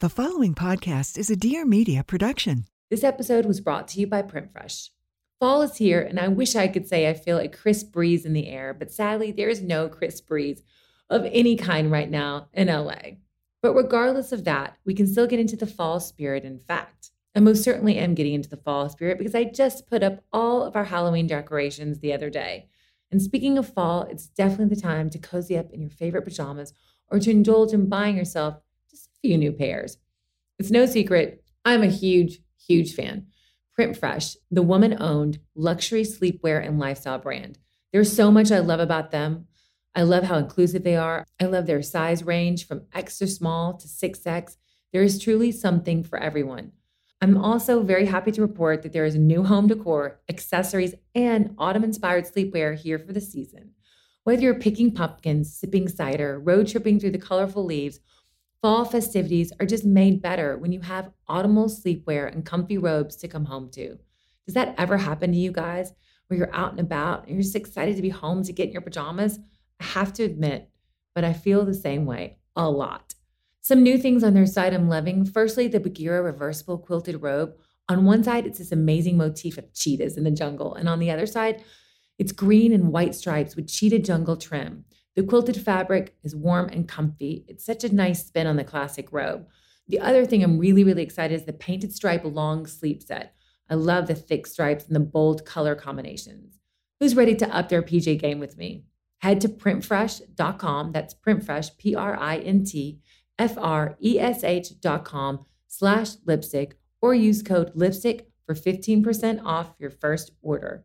The following podcast is a Dear Media production. This episode was brought to you by PrintFresh. Fall is here, and I wish I could say I feel a crisp breeze in the air, but sadly, there is no crisp breeze of any kind right now in LA. But regardless of that, we can still get into the fall spirit. In fact, I most certainly am getting into the fall spirit because I just put up all of our Halloween decorations the other day. And speaking of fall, it's definitely the time to cozy up in your favorite pajamas or to indulge in buying yourself few new pairs. It's no secret, I'm a huge, huge fan. Print Fresh, the woman owned luxury sleepwear and lifestyle brand. There's so much I love about them. I love how inclusive they are. I love their size range from extra small to 6X. There is truly something for everyone. I'm also very happy to report that there is new home decor, accessories, and autumn inspired sleepwear here for the season. Whether you're picking pumpkins, sipping cider, road tripping through the colorful leaves, fall festivities are just made better when you have autumnal sleepwear and comfy robes to come home to. Does that ever happen to you guys where you're out and about and you're just excited to be home to get in your pajamas? I have to admit, but I feel the same way a lot. Some new things on their site I'm loving. Firstly, the Bagheera reversible quilted robe. On one side, it's this amazing motif of cheetahs in the jungle, and on the other side, it's green and white stripes with cheetah jungle trim. The quilted fabric is warm and comfy. It's such a nice spin on the classic robe. The other thing I'm really, really excited is the painted stripe long sleeve set. I love the thick stripes and the bold color combinations. Who's ready to up their PJ game with me? Head to printfresh.com. That's printfresh, P R I N T F R E S H dot com slash lipstick or use code lipstick for 15% off your first order.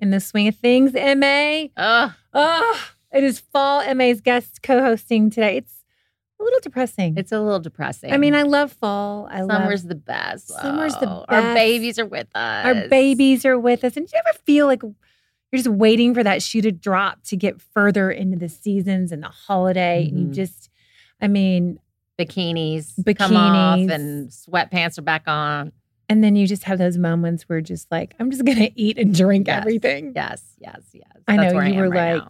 in the swing of things, MA. Ugh. Ugh. It is fall. MA's guest co hosting today. It's a little depressing. It's a little depressing. I mean, I love fall. I Summer's love the best. Summer's the best. Our babies are with us. Our babies are with us. And do you ever feel like you're just waiting for that shoe to drop to get further into the seasons and the holiday? And you Mhm. just, I mean, bikinis, come off Bikinis. and sweatpants are back on. And then you just have those moments where just like, I'm just going to eat and drink Yes. everything. Yes, yes, yes. I That's know you am were right like, now.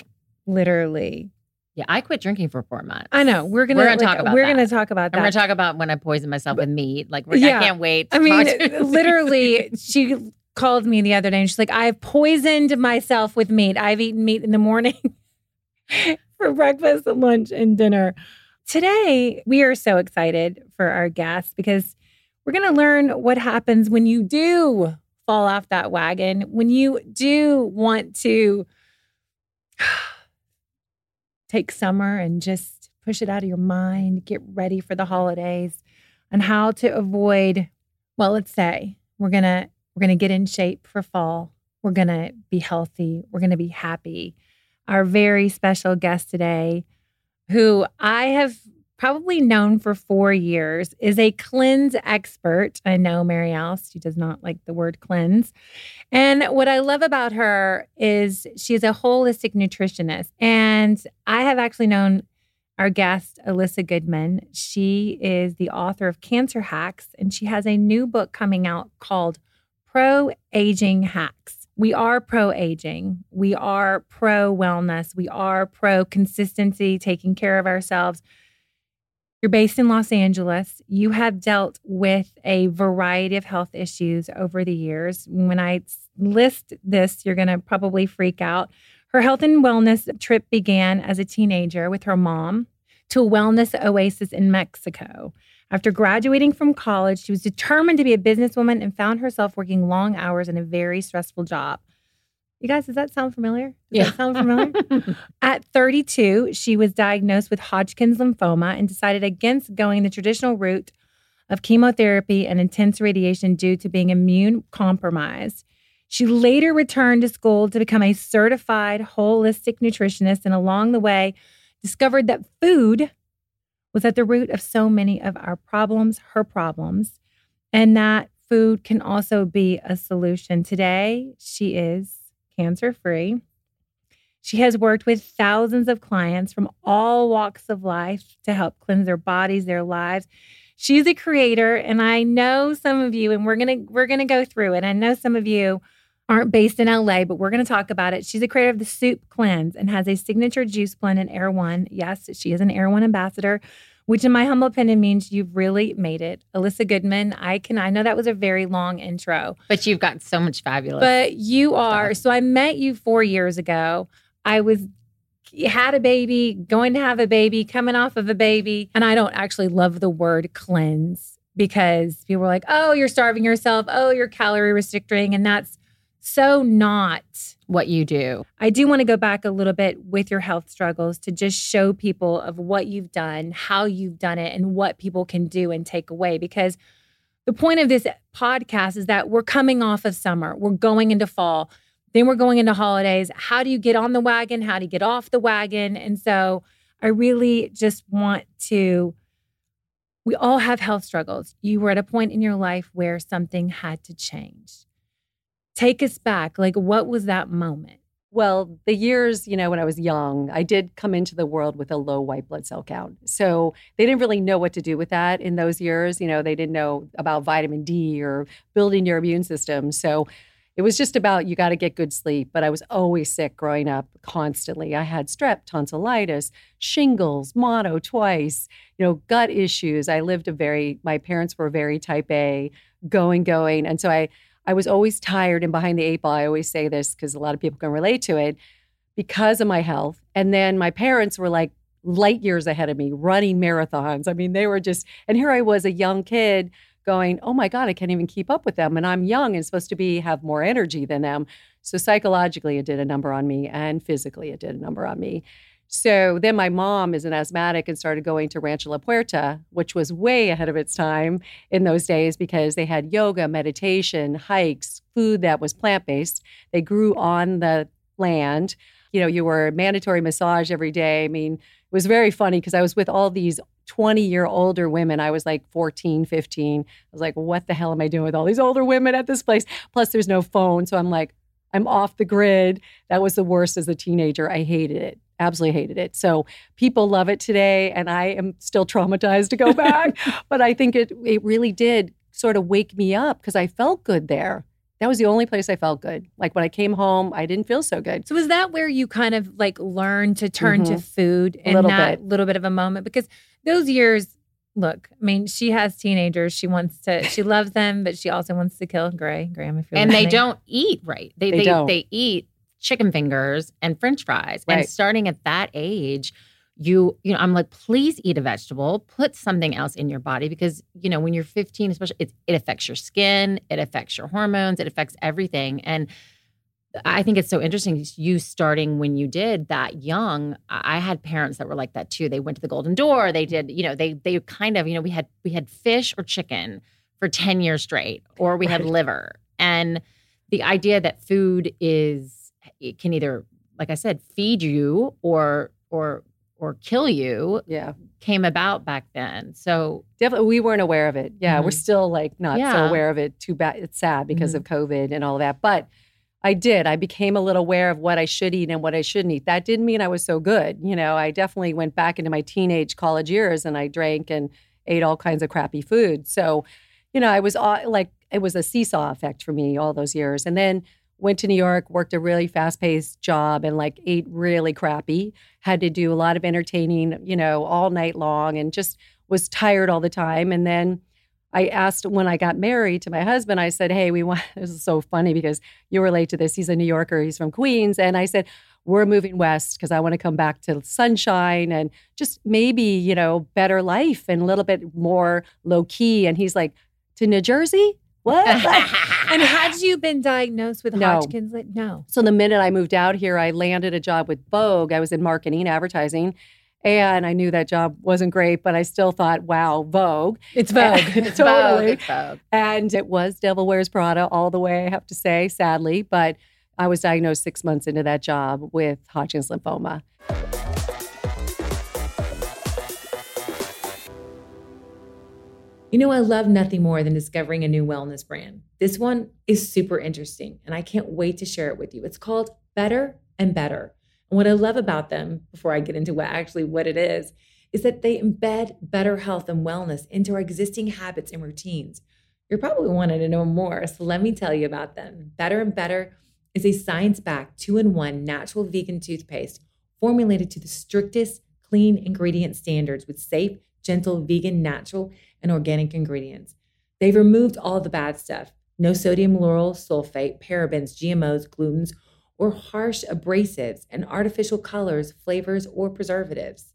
literally. yeah, I quit drinking for four months. I know. We're gonna, We're gonna like, talk about We're that. gonna talk about that. going to talk about when I poisoned myself with meat. Like, we're, Yeah. I can't wait. to I mean, literally, she called me the other day and she's like, I've poisoned myself with meat. I've eaten meat in the morning for breakfast and lunch and dinner. Today, we are so excited for our guest because we're going to learn what happens when you do fall off that wagon, when you do want to take summer and just push it out of your mind, get ready for the holidays, and how to avoid well, let's say we're going to we're going to get in shape for fall. We're going to be healthy. We're going to be happy. Our very special guest today who I have probably known for 4 years is a cleanse expert. I know Mary Alice, she does not like the word cleanse. And what I love about her is she is a holistic nutritionist and I have actually known our guest, Elissa Goodman. She is the author of Cancer Hacks, and she has a new book coming out called Pro Aging Hacks. We are pro aging, we are pro wellness, we are pro consistency, taking care of ourselves. You're based in Los Angeles. You have dealt with a variety of health issues over the years. When I list this, you're going to probably freak out. Her health and wellness trip began as a teenager with her mom to a wellness oasis in Mexico. After graduating from college, she was determined to be a businesswoman and found herself working long hours in a very stressful job. You guys, does that sound familiar? Does Yeah. that sound familiar? At 32, she was diagnosed with Hodgkin's lymphoma and decided against going the traditional route of chemotherapy and intense radiation due to being immune compromised. She later returned to school to become a certified holistic nutritionist and along the way discovered that food was at the root of so many of our problems, her problems, and that food can also be a solution. Today, she is cancer free. She has worked with thousands of clients from all walks of life to help cleanse their bodies, their lives. She's a creator, and I know some of you, and we're gonna we're gonna go through it. I know some of you aren't based in LA, but we're gonna talk about it. She's a creator of the Soup Cleanse and has a signature juice blend in Erewhon. Yes, she is an Erewhon ambassador, which in my humble opinion means you've really made it. Elissa Goodman, I can I know that was a very long intro. But you've got so much fabulous. But you are. So I met you four years ago. I was had a baby, going to have a baby, coming off of a baby. And I don't actually love the word cleanse because people were like, oh, you're starving yourself. Oh, you're calorie restricting. And that's so not. what you do. I do want to go back a little bit with your health struggles to just show people of what you've done, how you've done it, and what people can do and take away. Because the point of this podcast is that we're coming off of summer, we're going into fall, then we're going into holidays. How do you get on the wagon? How do you get off the wagon? And so I really just want to. We all have health struggles. You were at a point in your life where something had to change. Take us back. Like, what was that moment? Well, the years, you know, when I was young, I did come into the world with a low white blood cell count. So they didn't really know what to do with that in those years. You know, they didn't know about vitamin D or building your immune system. So it was just about you got to get good sleep. But I was always sick growing up constantly. I had strep, tonsillitis, shingles, mono twice, you know, gut issues. I lived a very, my parents were very type A, going, going. And so I, I was always tired and behind the eight ball. I always say this because a lot of people can relate to it because of my health. And then my parents were like light years ahead of me running marathons. I mean, they were just, and here I was, a young kid going, oh my God, I can't even keep up with them. And I'm young and supposed to be, have more energy than them. So psychologically, it did a number on me and physically, it did a number on me. So then my mom is an asthmatic and started going to Rancho La Puerta, which was way ahead of its time in those days because they had yoga, meditation, hikes, food that was plant based. They grew on the land. You know, you were mandatory massage every day. I mean, it was very funny because I was with all these 20 year older women. I was like 14, 15. I was like, what the hell am I doing with all these older women at this place? Plus, there's no phone. So I'm like, I'm off the grid. That was the worst as a teenager. I hated it. Absolutely hated it. So people love it today, and I am still traumatized to go back. but I think it it really did sort of wake me up because I felt good there. That was the only place I felt good. Like when I came home, I didn't feel so good. So is that where you kind of like learned to turn to Mhm. food in little that bit. little bit of a moment? Because those years, look, I mean, she has teenagers. She wants to, she loves them, but she also wants to kill Gray, Graham, if you're and they don't eat right. They They they, don't. they eat chicken fingers and french fries. Right. And starting at that age, you you know, I'm like, please eat a vegetable, put something else in your body because you know when you're 15, especially it, it affects your skin, it affects your hormones, it affects everything. And I think it's so interesting you starting when you did that young. I I had parents that were like that too. They went to the Golden Door. They did, you know, they they kind of, you know, we had we had fish or chicken for 10 years straight, or we had liver. And the idea that food is it can either, like I said, feed you or or or kill you Yeah, came about back then. So definitely. We weren't aware of it. Yeah, we're Mhm. still like not so aware of it. Too bad. It's sad because of COVID and all of that. But I did. I became a little aware of what I should eat and what I shouldn't eat. That didn't mean I was so good. You know, I definitely went back into my teenage college years and I drank and ate all kinds of crappy food. So, you know, I was all, like, it was a seesaw effect for me all those years. And then went to New York, worked a really fast paced job and like ate really crappy, had to do a lot of entertaining, you know, all night long and just was tired all the time. And then I asked when I got married to my husband, I said, Hey, we want, this is so funny because you relate to this. He's a New Yorker, he's from Queens. And I said, We're moving west because I want to come back to sunshine and just maybe, you know, better life and a little bit more low key. And he's like, To New Jersey? What? and had you been diagnosed with No. Hodgkin's? No. So the minute I moved out here, I landed a job with Vogue. I was in marketing, advertising. And I knew that job wasn't great, but I still thought, wow, Vogue. It's Vogue. It's totally. Vogue. It's Vogue. And it was Devil Wears Prada all the way, I have to say, sadly. But I was diagnosed six months into that job with Hodgkin's lymphoma. You know, I love nothing more than discovering a new wellness brand. This one is super interesting, and I can't wait to share it with you. It's called Better and Better. And what I love about them, before I get into what actually what it is, is that they embed better health and wellness into our existing habits and routines. You're probably wanting to know more, so let me tell you about them. Better and Better is a science-backed two-in-one natural vegan toothpaste formulated to the strictest clean ingredient standards with safe, gentle, vegan, natural, and organic ingredients. They've removed all the bad stuff no sodium lauryl sulfate, parabens, GMOs, glutens, or harsh abrasives and artificial colors, flavors, or preservatives.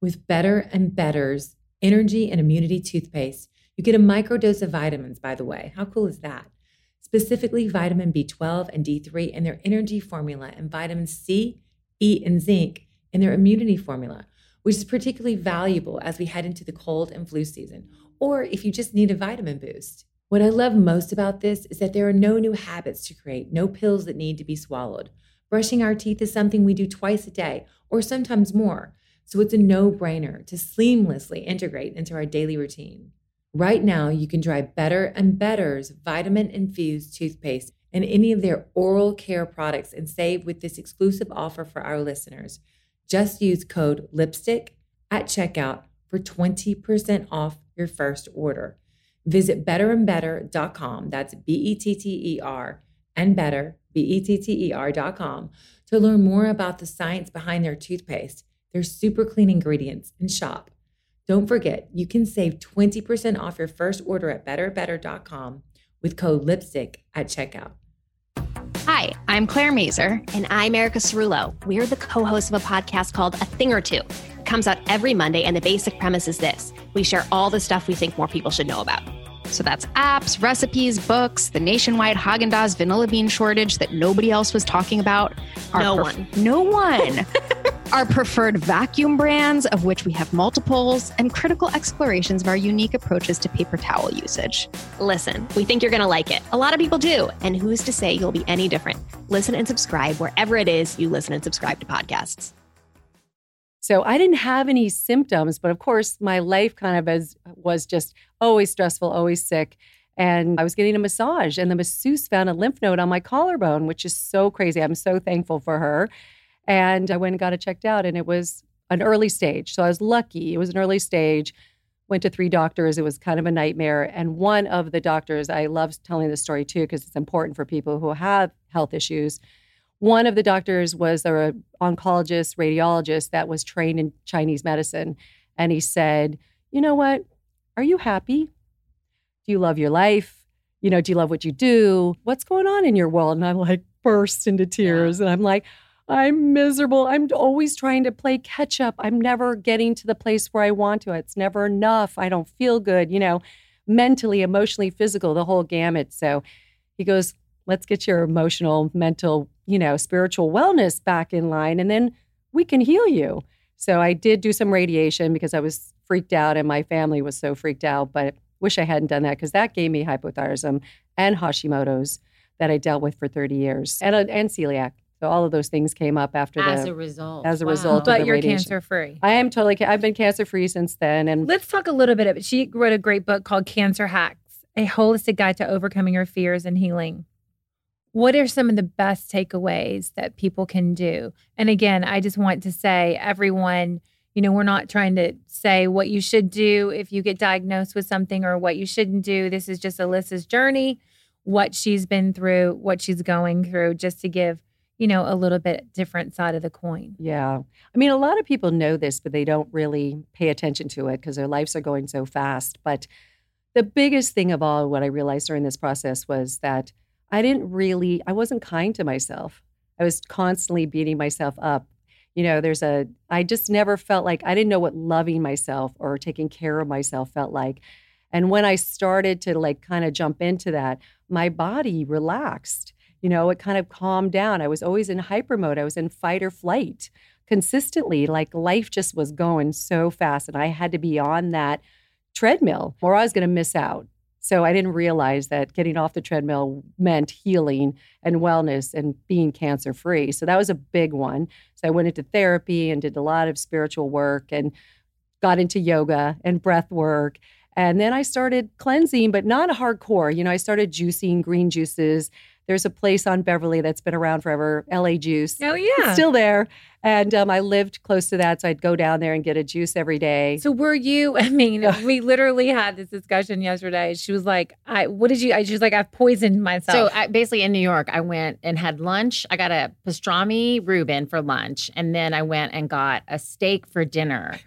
With Better and Better's energy and immunity toothpaste, you get a microdose of vitamins, by the way. How cool is that? Specifically, vitamin B12 and D3 in their energy formula, and vitamin C, E, and zinc in their immunity formula, which is particularly valuable as we head into the cold and flu season, or if you just need a vitamin boost. What I love most about this is that there are no new habits to create, no pills that need to be swallowed. Brushing our teeth is something we do twice a day, or sometimes more. So it's a no brainer to seamlessly integrate into our daily routine. Right now, you can try Better and Better's vitamin infused toothpaste and any of their oral care products and save with this exclusive offer for our listeners. Just use code LIPSTIck at checkout for 20% off your first order. Visit betterandbetter.com. That's B E T T E R and better, B E T T E R.com to learn more about the science behind their toothpaste, their super clean ingredients, and shop. Don't forget, you can save 20% off your first order at betterbetter.com with code LIPSTICK at checkout. Hi, I'm Claire Mazur. And I'm Erica Cerulo. We're the co hosts of a podcast called A Thing or Two. It comes out every Monday, and the basic premise is this we share all the stuff we think more people should know about. So that's apps, recipes, books, the nationwide Haagen Dazs vanilla bean shortage that nobody else was talking about. Our No pref- one. No one. our preferred vacuum brands, of which we have multiples, and critical explorations of our unique approaches to paper towel usage. Listen, we think you're going to like it. A lot of people do. And who's to say you'll be any different? Listen and subscribe wherever it is you listen and subscribe to podcasts. So I didn't have any symptoms, but of course, my life kind of as was just always stressful, always sick. And I was getting a massage, and the masseuse found a lymph node on my collarbone, which is so crazy. I'm so thankful for her. And I went and got it checked out, and it was an early stage. So I was lucky. It was an early stage. Went to three doctors. It was kind of a nightmare. And one of the doctors, I love telling this story too, because it's important for people who have health issues. One of the doctors was a oncologist, radiologist that was trained in Chinese medicine. And he said, You know what? Are you happy? Do you love your life? You know, do you love what you do? What's going on in your world? And I'm like, burst into tears. And I'm like, I'm miserable. I'm always trying to play catch up. I'm never getting to the place where I want to. It's never enough. I don't feel good, you know, mentally, emotionally, physical, the whole gamut. So he goes, let's get your emotional, mental, you know, spiritual wellness back in line and then we can heal you. So I did do some radiation because I was freaked out and my family was so freaked out, but wish I hadn't done that because that gave me hypothyroidism and Hashimoto's that I dealt with for 30 years and, and celiac. So all of those things came up after that. As the a result. as a Wow. result of But the you're radiation. cancer free. I am totally. I've been cancer free since then, and Let's talk a little bit about She wrote a great book called Cancer Hacks, a holistic guide to overcoming your fears and healing. what are some of the best takeaways that people can do? And again, I just want to say, everyone, you know, we're not trying to say what you should do if you get diagnosed with something or what you shouldn't do. This is just Elissa's journey, what she's been through, what she's going through, just to give, you know, a little bit different side of the coin. Yeah. I mean, a lot of people know this, but they don't really pay attention to it because their lives are going so fast. But the biggest thing of all, what I realized during this process was that I didn't really, I wasn't kind to myself. I was constantly beating myself up. You know, there's a, I just never felt like I didn't know what loving myself or taking care of myself felt like. And when I started to like kind of jump into that, my body relaxed. You know, it kind of calmed down. I was always in hyper mode. I was in fight or flight consistently. Like life just was going so fast. And I had to be on that treadmill or I was going to miss out. So I didn't realize that getting off the treadmill meant healing and wellness and being cancer free. So that was a big one. So I went into therapy and did a lot of spiritual work and got into yoga and breath work. And then I started cleansing, but not hardcore. You know, I started juicing green juices there's a place on Beverly that's been around forever, LA Juice. Oh, yeah. It's still there. And um, I lived close to that. So I'd go down there and get a juice every day. So were you, I mean, we literally had this discussion yesterday. She was like, I, what did you, I, she was like, I've poisoned myself. So I, basically in New York, I went and had lunch. I got a pastrami Reuben for lunch. And then I went and got a steak for dinner.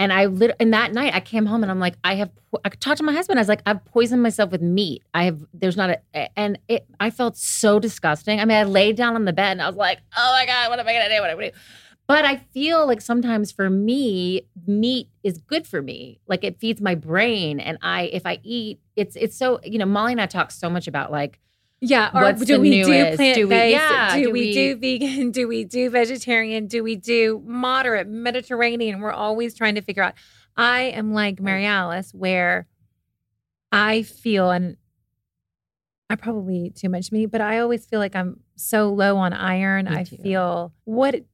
And I lit and that night I came home and I'm like, I have I talked to my husband. I was like, I've poisoned myself with meat. I have there's not a and it I felt so disgusting. I mean, I laid down on the bed and I was like, oh my God, what am I gonna do? What am I gonna do? But I feel like sometimes for me, meat is good for me. Like it feeds my brain. And I if I eat, it's it's so, you know, Molly and I talk so much about like yeah, or What's do we do plant Do we- based? yeah, do, do we, we- do vegan? Do we do vegetarian? Do we do moderate Mediterranean? We're always trying to figure out. I am like Mary Alice, where I feel, and I probably eat too much meat, but I always feel like I'm so low on iron. I feel what.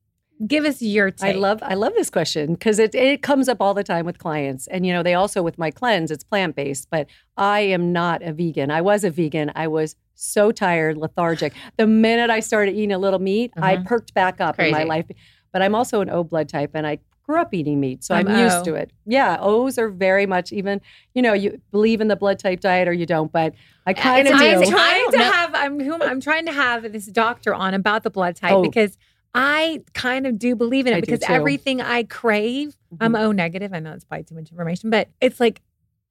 Give us your take. I love I love this question because it it comes up all the time with clients. And you know, they also with my cleanse, it's plant-based, but I am not a vegan. I was a vegan. I was so tired, lethargic. The minute I started eating a little meat, I Mhm. perked back up in my life. But I'm also an O blood type and I grew up eating meat. So I'm, I'm used to it. Yeah, O's are very much even, you know, you believe in the blood type diet or you don't, but I kind of it's do. I'm trying to have I'm whom I'm trying to have this doctor on about the blood type Oh. because I kind of do believe in it I because everything I crave, I'm O negative. I know it's probably too much information, but it's like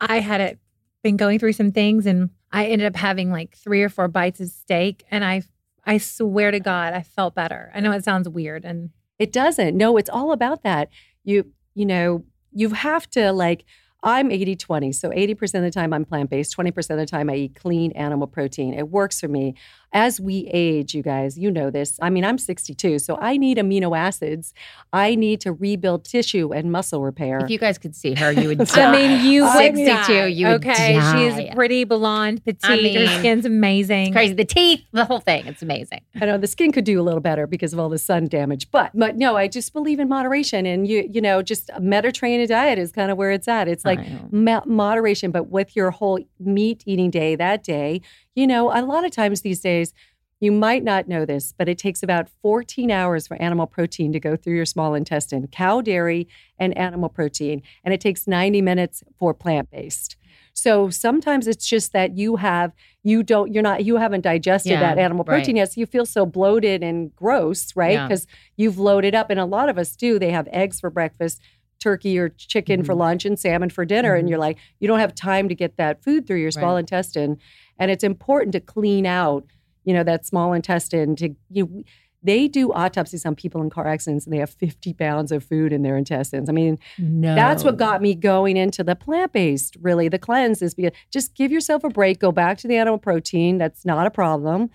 I had it been going through some things and I ended up having like three or four bites of steak and I I swear to God I felt better. I know it sounds weird and It doesn't. No, it's all about that. You you know, you have to like I'm 80 20. So 80% of the time I'm plant based, 20% of the time I eat clean animal protein. It works for me. As we age, you guys, you know this. I mean, I'm 62, so I need amino acids. I need to rebuild tissue and muscle repair. if you guys could see her, you would I die. I mean you I would mean- die. 62, you would okay, die. she's pretty blonde, petite, I mean, her skin's amazing. It's crazy. The teeth, the whole thing. It's amazing. I know the skin could do a little better because of all the sun damage, but but no, I just believe in moderation, and you you know, just a Mediterranean diet is kind of where it's at. It's like mo- moderation, but with your whole meat eating day that day, you know, a lot of times these days. You might not know this, but it takes about 14 hours for animal protein to go through your small intestine, cow dairy and animal protein, and it takes 90 minutes for plant based. So sometimes it's just that you have you don't you're not you haven't digested Yeah, that animal right. protein yet, so you feel so bloated and gross, right? Yeah. Because you've loaded up, and a lot of us do. They have eggs for breakfast, turkey or chicken for Mhm. lunch, and salmon for dinner, and Mhm. you're like you don't have time to get that food through your small Right. intestine, and it's important to clean out, you know, that small intestine. To you, they do autopsies on people in car accidents, and they have 50 pounds of food in their intestines. I mean, No. that's what got me going into the plant based, really, the cleanse is because just give yourself a break, go back to the animal protein. That's not a problem.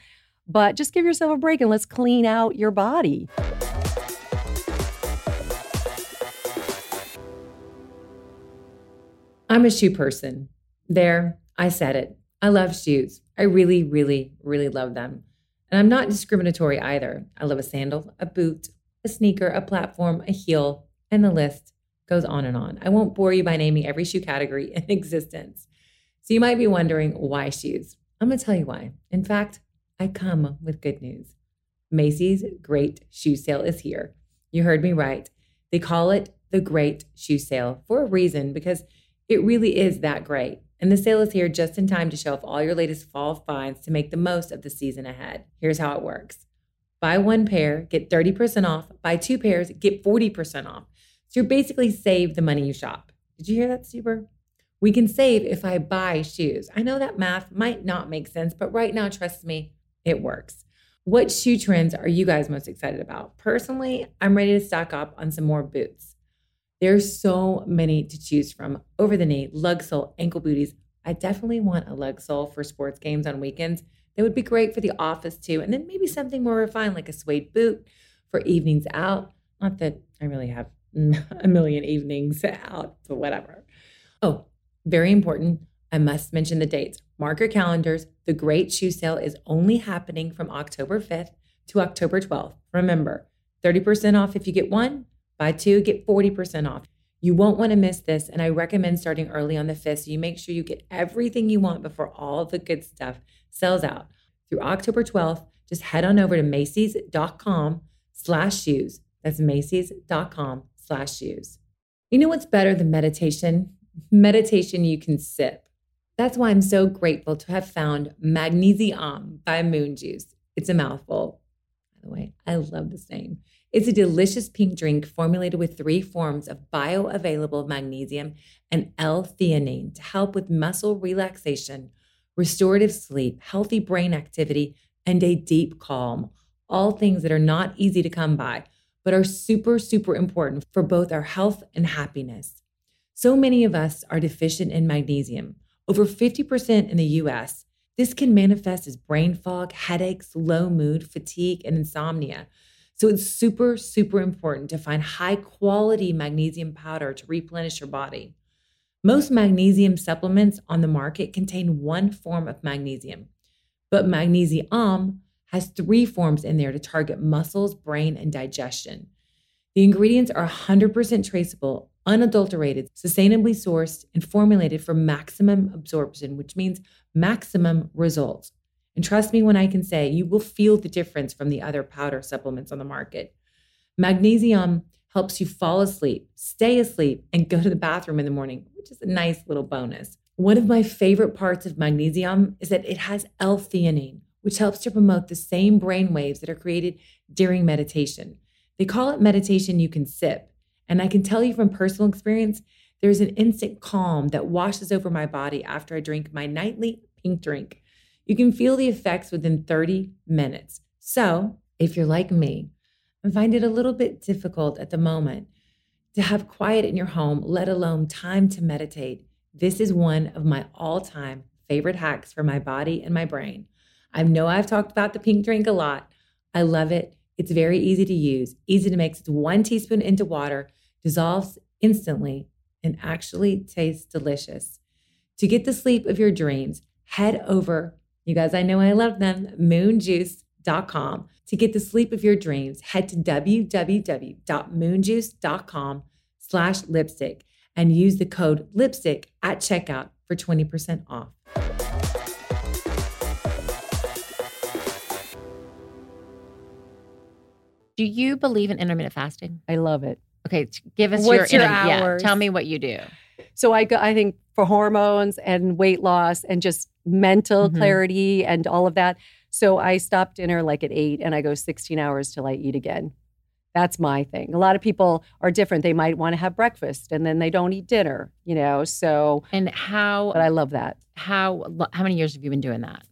But just give yourself a break and let's clean out your body. I'm a shoe person. There, I said it. I love shoes. I really, really, really love them. And I'm not discriminatory either. I love a sandal, a boot, a sneaker, a platform, a heel, and the list goes on and on. I won't bore you by naming every shoe category in existence. So you might be wondering why shoes? I'm going to tell you why. In fact, I come with good news. Macy's Great Shoe Sale is here. You heard me right. They call it the Great Shoe Sale for a reason because it really is that great. And the sale is here just in time to show off all your latest fall finds to make the most of the season ahead. Here's how it works buy one pair, get 30% off. Buy two pairs, get 40% off. So you're basically save the money you shop. Did you hear that, Super? We can save if I buy shoes. I know that math might not make sense, but right now, trust me, it works. What shoe trends are you guys most excited about? Personally, I'm ready to stock up on some more boots. There's so many to choose from over the knee, lug sole, ankle booties. I definitely want a lug sole for sports games on weekends. That would be great for the office too. And then maybe something more refined like a suede boot for evenings out. Not that I really have a million evenings out, but whatever. Oh, very important. I must mention the dates. Mark your calendars. The Great Shoe Sale is only happening from October 5th to October 12th. Remember, 30% off if you get one, Buy two, get 40% off. You won't want to miss this, and I recommend starting early on the 5th so you make sure you get everything you want before all the good stuff sells out. Through October 12th, just head on over to Macy's.com slash shoes. That's Macy's.com slash shoes. You know what's better than meditation? Meditation you can sip. That's why I'm so grateful to have found Magnesium by Moon Juice. It's a mouthful. By the way, I love this name. It's a delicious pink drink formulated with three forms of bioavailable magnesium and L-theanine to help with muscle relaxation, restorative sleep, healthy brain activity, and a deep calm. All things that are not easy to come by, but are super, super important for both our health and happiness. So many of us are deficient in magnesium. Over 50% in the US. This can manifest as brain fog, headaches, low mood, fatigue, and insomnia. So it's super, super important to find high quality magnesium powder to replenish your body. Most magnesium supplements on the market contain one form of magnesium, but magnesium has three forms in there to target muscles, brain, and digestion. The ingredients are 100% traceable, unadulterated, sustainably sourced, and formulated for maximum absorption, which means maximum results. And trust me when I can say you will feel the difference from the other powder supplements on the market. Magnesium helps you fall asleep, stay asleep, and go to the bathroom in the morning, which is a nice little bonus. One of my favorite parts of magnesium is that it has L-theanine, which helps to promote the same brain waves that are created during meditation. They call it meditation you can sip. And I can tell you from personal experience, there's an instant calm that washes over my body after I drink my nightly pink drink. You can feel the effects within 30 minutes. So, if you're like me and find it a little bit difficult at the moment to have quiet in your home, let alone time to meditate, this is one of my all time favorite hacks for my body and my brain. I know I've talked about the pink drink a lot. I love it. It's very easy to use, easy to mix. It's one teaspoon into water, dissolves instantly, and actually tastes delicious. To get the sleep of your dreams, head over you guys, I know I love them. Moonjuice.com. To get the sleep of your dreams, head to www.moonjuice.com slash lipstick and use the code lipstick at checkout for 20% off. Do you believe in intermittent fasting? I love it. Okay, give us What's your, your inter- yeah, hours? tell me what you do. So I go, I think for hormones and weight loss and just mental Mhm. clarity and all of that. So I stop dinner like at eight and I go 16 hours till I eat again. That's my thing. A lot of people are different. They might want to have breakfast and then they don't eat dinner, you know. So, And how but I love that. how how many years have you been doing that?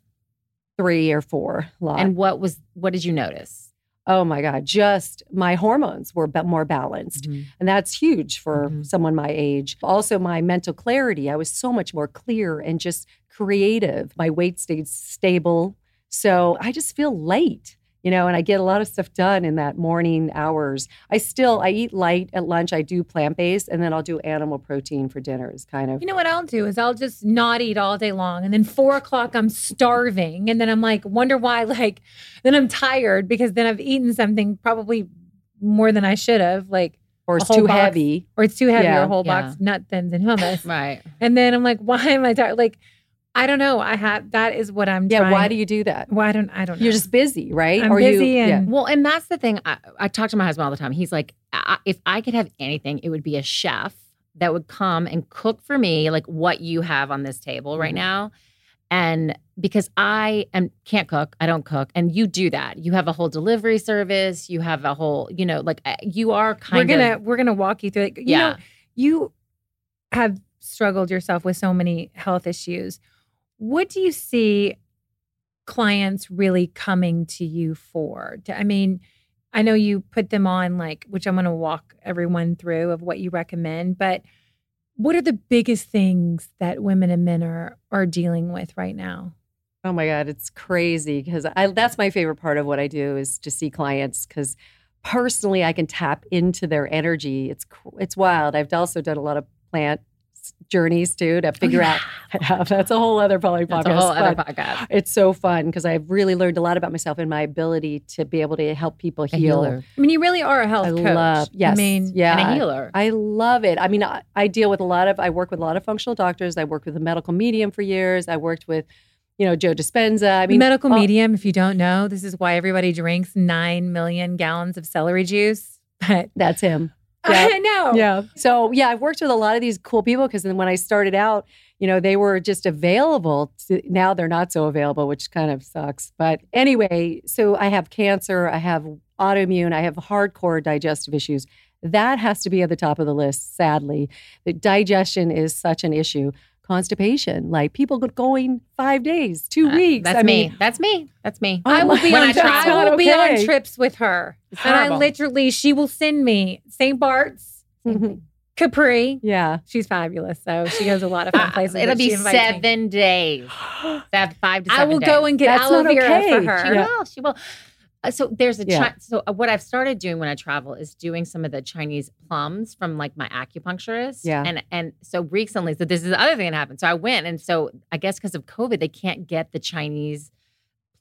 Three or four, lot. And what was what did you notice? oh my God, just my hormones were more balanced. And that's huge for Mhm. someone my age. Also, my mental clarity. I was so much more clear and just creative. My weight stays stable. So I just feel light, you know, and I get a lot of stuff done in that morning hours. I still, I eat light at lunch. I do plant based and then I'll do animal protein for dinner is kind of. You know what I'll do is I'll just not eat all day long, and then four o'clock I'm starving, and then I'm like, wonder why? Like, then I'm tired because then I've eaten something probably more than I should have, like, or it's too box. heavy. or it's too heavy, or Yeah, a whole yeah. box nut thins and hummus, Right. and then I'm like, why am I tired? Like, I don't know. I have that is what I'm. Yeah, trying. why do you do that? Why don't. I don't. You're just busy, right? I'm Or you- busy yeah. Well, and that's the thing. I, I talk to my husband all the time. He's like, I, if I could have anything, it would be a chef that would come and cook for me, like what you have on this table right Mhm. now. And because I am can't cook, I don't cook, and you do that. You have a whole delivery service. You have a whole, you know, like uh, you are kind we're gonna of we're gonna walk you through it. You yeah. know, you have struggled yourself with so many health issues. What do you see clients really coming to you for? I mean, I know you put them on like, which I'm going to walk everyone through of what you recommend, but what are the biggest things that women and men are are dealing with right now? Oh my God, it's crazy because I that's my favorite part of what I do is to see clients because personally I can tap into their energy. It's it's wild. I've also done a lot of plant journeys too to figure out. I have. That's a whole other probably That's a whole other podcast. It's so fun because I've really learned a lot about myself and my ability to be able to help people heal. I mean, you really are a health I coach. love, yes, I mean, yeah, and a healer. I love it. I mean, I, I deal with a lot of, I work with a lot of functional doctors. I worked with a medical medium for years. I worked with, you know, Joe Dispenza. I mean, medical all- medium, if you don't know, this is why everybody drinks 9 million gallons of celery juice. But That's him. I know. Yeah. So yeah, I've worked with a lot of these cool people because then when I started out, you know, they were just available. To, now they're not so available, which kind of sucks. But anyway, so I have cancer, I have autoimmune, I have hardcore digestive issues. That has to be at the top of the list, sadly. The digestion is such an issue. Constipation, like people going five days, two Uh, weeks. That's I me. mean, That's me. That's me. I will be on I will be on trips with her. It's And I literally, she will send me St. Bart's, Mhm. Capri. yeah. She's fabulous. So she goes a lot of fun Uh, places. it'll be she invites me. seven days. Seven, five to seven I will days. go and get That's aloe vera okay. for She her. Yeah. will. She will. Uh, so there's a Yeah. Chi- so uh, what I've started doing when I travel is doing some of the Chinese plums from like my acupuncturist. Yeah. And and so recently, so this is the other thing that happened. So I went, and so I guess because of COVID, they can't get the Chinese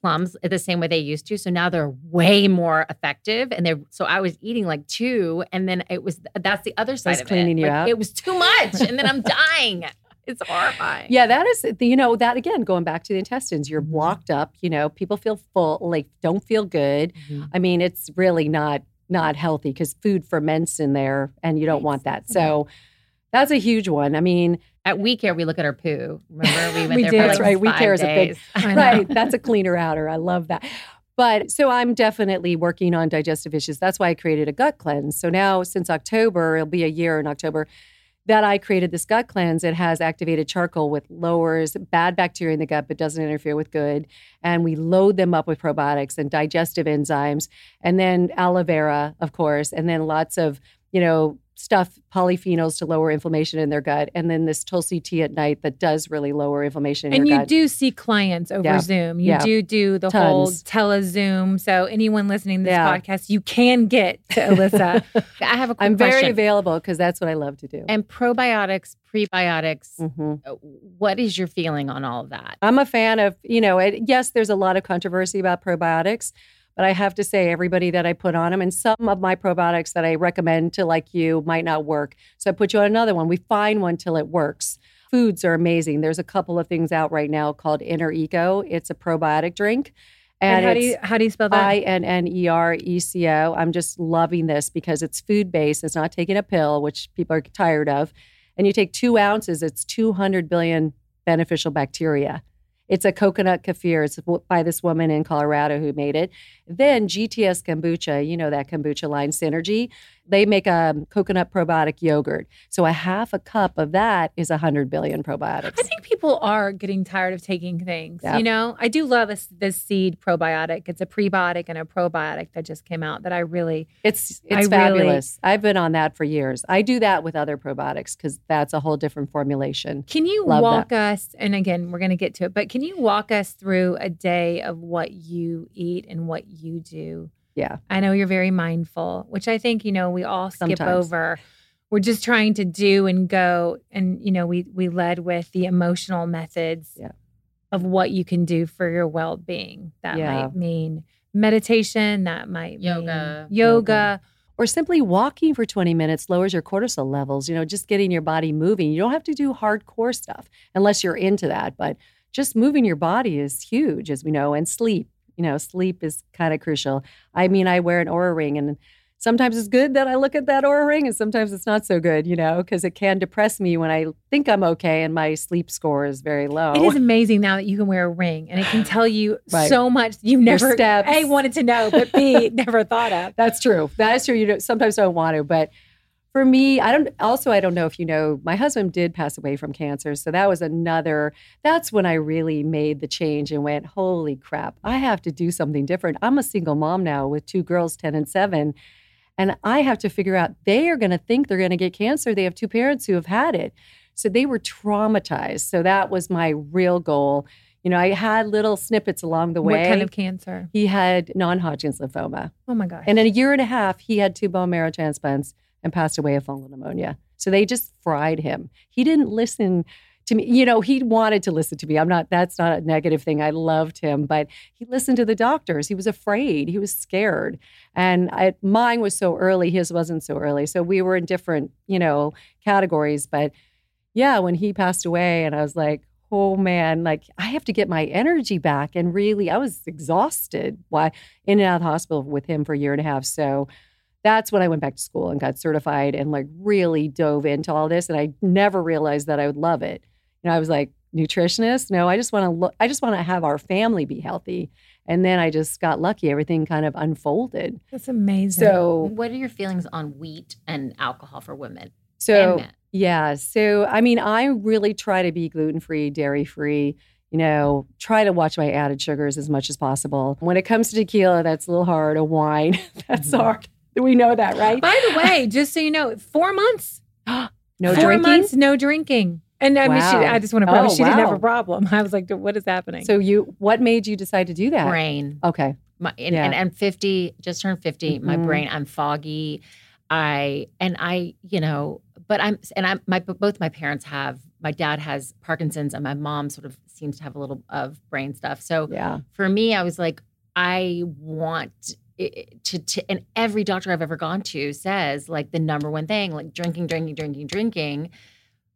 plums the same way they used to. So now they're way more effective, and they're so I was eating like two, and then it was that's the other side of cleaning it. you Like? It was too much, and then I'm dying. It's horrifying. Yeah, that is, you know, that again, going back to the intestines, you're blocked up, you know, people feel full, like don't feel good. Mhm. I mean, it's really not not healthy because food ferments in there and you don't want that. So that's a huge one. I mean, At We Care, we look at our poo. Remember, we went We there did. for That's like right. We five Care is a big- days. I know. right, that's a cleaner outer. I love that. But so I'm definitely working on digestive issues. That's why I created a gut cleanse. So now, since October, it'll be a year in October, that I created this gut cleanse. It has activated charcoal, with lowers bad bacteria in the gut, but doesn't interfere with good. And we load them up with probiotics and digestive enzymes, and then aloe vera, of course, and then lots of you know stuff polyphenols to lower inflammation in their gut, and then this Tulsi tea at night that does really lower inflammation in And you gut. do see clients over Yeah. Zoom. You Yeah. do do the whole telezoom. So anyone listening to this Yeah. podcast, you can get to Elissa. I have a I'm very question. available because that's what I love to do. And probiotics, prebiotics. Mhm. uh, What is your feeling on all of that? I'm a fan of, you know, it, yes, there's a lot of controversy about probiotics, but I have to say, everybody that I put on them, and some of my probiotics that I recommend to like you might not work. So I put you on another one. We find one till it works. Foods are amazing. There's a couple of things out right now called Inner Eco. It's a probiotic drink. and how do you how do you spell that? I N N E R E C O. I'm just loving this because it's food based. It's not taking a pill, which people are tired of. And you take two ounces, it's 200 billion beneficial bacteria. It's a coconut kefir. It's by this woman in Colorado who made it. Then GTS kombucha, you know that kombucha line Synergy. They make a coconut probiotic yogurt. So a half a cup of that is 100 billion probiotics. I think people are getting tired of taking things. You know, I do love this this seed probiotic. It's a prebiotic and a probiotic that just came out that I really It's I it's really- fabulous. I've been on that for years. I do that with other probiotics because that's a whole different formulation. Can you Love walk us and again we're going to get to it, but can you walk us through a day of what you eat and what you do? Yeah. I know you're very mindful, which I think, you know, we all skip Sometimes. over. We're just trying to do and go and you know, we we led with the emotional methods Yeah. of what you can do for your well-being. That Yeah. might mean meditation, that might Yoga. mean yoga. Or simply walking for 20 minutes lowers your cortisol levels, you know, just getting your body moving. You don't have to do hardcore stuff unless you're into that, but just moving your body is huge, as we know, and sleep. You know, sleep is kind of crucial. I mean, I wear an Oura ring, and sometimes it's good that I look at that Oura ring, and sometimes it's not so good, you know, because it can depress me when I think I'm okay and my sleep score is very low. It is amazing now that you can wear a ring and it can tell you Right. so much you never steps. A wanted to know, but B never thought of. That's true. That is true. You don't, sometimes don't want to, but for me, I don't. Also, I don't know if you know, my husband did pass away from cancer, so that was another. That's when I really made the change and went, "Holy crap! I have to do something different." I'm a single mom now with two girls, ten and seven, and I have to figure out they are going to think they're going to get cancer. They have two parents who have had it, so they were traumatized. So that was my real goal. You know, I had little snippets along the way. What kind of cancer? He had non-Hodgkin's lymphoma. Oh my gosh. And in a year and a half, he had two bone marrow transplants and passed away of fungal pneumonia. So they just fried him. He didn't listen to me. You know, he wanted to listen to me. I'm not, that's not a negative thing. I loved him, but he listened to the doctors. He was afraid. He was scared. And I, mine was so early, his wasn't so early. So we were in different, you know, categories. But yeah, when he passed away, and I was like, oh man, like I have to get my energy back. And really, I was exhausted. Why in and out of the hospital with him for a year and a half. So that's when I went back to school and got certified and like really dove into all this. And I never realized that I would love it. You know, I was like, nutritionist? No, I just want to look, I just want to have our family be healthy. And then I just got lucky. Everything kind of unfolded. That's amazing. So What are your feelings on wheat and alcohol for women? So yeah, so I mean, I really try to be gluten free, dairy free. You know, try to watch my added sugars as much as possible. When it comes to tequila, that's a little hard. A wine, that's Mm-hmm. hard. We know that, right? By the way, just so you know, four months. No four drinking. months, no drinking. And I mean, she, I just want to promise Oh, she didn't have a problem. I was like, what is happening? So you, what made you decide to do that? Brain. Okay. My, and, Yeah. and I'm 50, just turned 50. My Mhm. brain, I'm foggy. I and I, you know, but I'm and I'm my both my parents have. My dad has Parkinson's, and my mom sort of seems to have a little of brain stuff. So Yeah. for me, I was like, I want it to, to and every doctor I've ever gone to says like the number one thing, like drinking, drinking, drinking, drinking.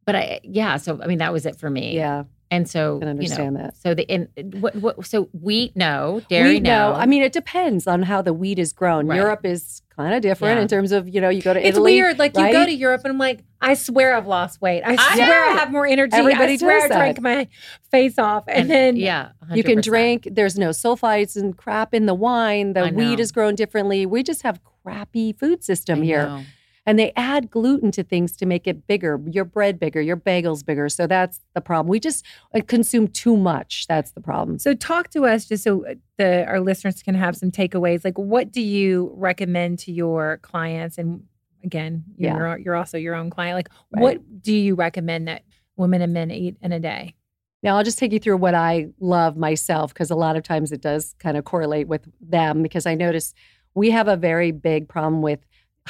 But I, yeah, so I mean, that was it for me. Yeah. And so, Can you know, understand that. So the in what what so wheat no, dairy Wheat, no. I mean, it depends on how the wheat is grown. Right. Europe is kind of different Yeah. in terms of, you know, you go to it's Italy. It's weird. Like you go to Europe and I'm like, I swear I've lost weight. I I swear I have more energy. Everybody I swear I drank my face off. And, then yeah, You can drink. There's no sulfites and crap in the wine. The wheat is grown differently. We just have crappy food system I here. know. And they add gluten to things to make it bigger, your bread bigger, your bagels bigger. So that's the problem. We just uh, consume too much. That's the problem. So talk to us just so uh, the our listeners can have some takeaways. Like what do you recommend to your clients? And again, Yeah. you're you're also your own client. Like Right. what do you recommend that women and men eat in a day? Now, I'll just take you through what I love myself because a lot of times it does kind of correlate with them because I notice we have a very big problem with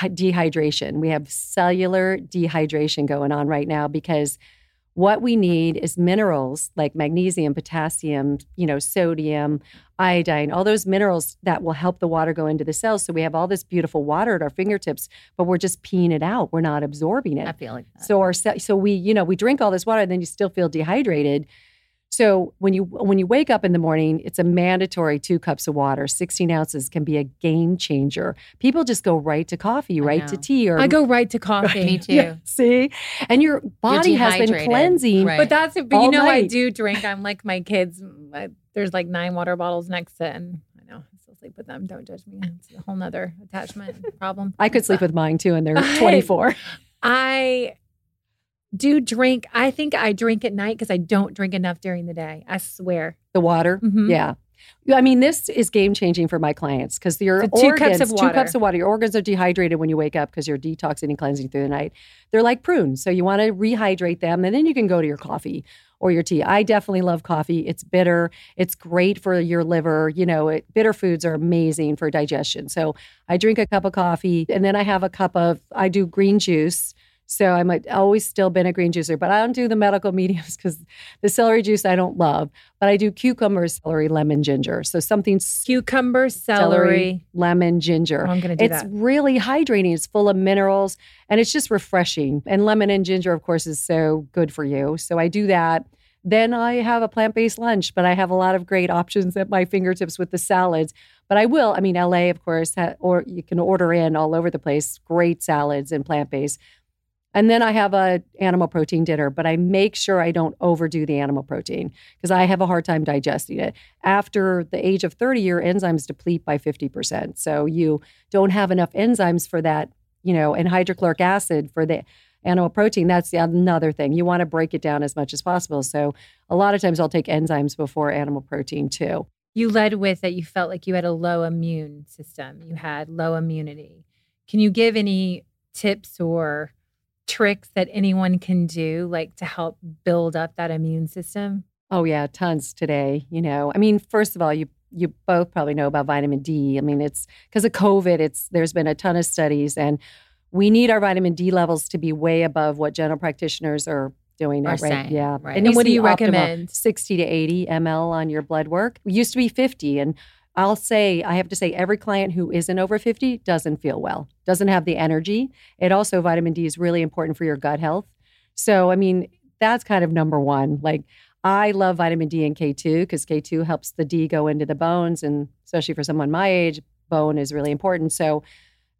dehydration. We have cellular dehydration going on right now because what we need is minerals like magnesium, potassium, you know, sodium, iodine, all those minerals that will help the water go into the cells. So we have all this beautiful water at our fingertips, but we're just peeing it out. We're not absorbing it. I feel like that. So our so we you know we drink all this water and then you still feel dehydrated. So when you when you wake up in the morning, it's a mandatory two cups of water. Sixteen ounces can be a game changer. People just go right to coffee, right to tea, or I go right to coffee. Me too. Yeah, see, and your body has been cleansing. right. But that's it. But you know, I do drink. I'm like my kids. There's like nine water bottles next to, and I know I sleep with them. Don't judge me. It's a whole nother attachment problem. I could sleep with mine too, and they're I- 24. I do drink. I think I drink at night because I don't drink enough during the day. I swear. The water, Mhm. yeah. I mean, this is game changing for my clients because your So two cups organs, of two water. cups of water, your organs are dehydrated when you wake up because you're detoxing and cleansing through the night. They're like prunes, so you want to rehydrate them, and then you can go to your coffee or your tea. I definitely love coffee. It's bitter. It's great for your liver. You know, it, bitter foods are amazing for digestion. So I drink a cup of coffee, and then I have a cup of. I do green juice. So I'm a, always still been a green juicer, but I don't do the medical mediums because the celery juice I don't love. But I do cucumber, celery, lemon, ginger. So something Cucumber, celery. lemon, ginger. Oh, I'm gonna do it's that. really hydrating. It's full of minerals and it's just refreshing. And lemon and ginger, of course, is so good for you. So I do that. then I have a plant based lunch, but I have a lot of great options at my fingertips with the salads. But I will, I mean, LA, of course, ha- or you can order in all over the place, great salads and plant based. And then I have a animal protein dinner, but I make sure I don't overdo the animal protein because I have a hard time digesting it. After the age of 30, your enzymes deplete by 50%. So you don't have enough enzymes for that, you know, and hydrochloric acid for the animal protein. That's another thing. You want to break it down as much as possible. So a lot of times I'll take enzymes before animal protein too. You led with that you felt like you had a low immune system, you had low immunity. Can you give any tips or tricks that anyone can do, like to help build up that immune system? Oh yeah, tons today. You know, I mean, first of all, you you both probably know about vitamin D. I mean, it's because of COVID. It's there's been a ton of studies, and we need our vitamin D levels to be way above what general practitioners are doing. Are right? saying, Yeah. right. It And what do you optimal. recommend? 60 to 80 ml on your blood work. It used to be 50, and I'll say, I have to say, every client who isn't over 50 doesn't feel well, doesn't have the energy. It also, vitamin D is really important for your gut health. So, I mean, that's kind of number one. Like, I love vitamin D and K2 because K2 helps the D go into the bones. And especially for someone my age, bone is really important. So,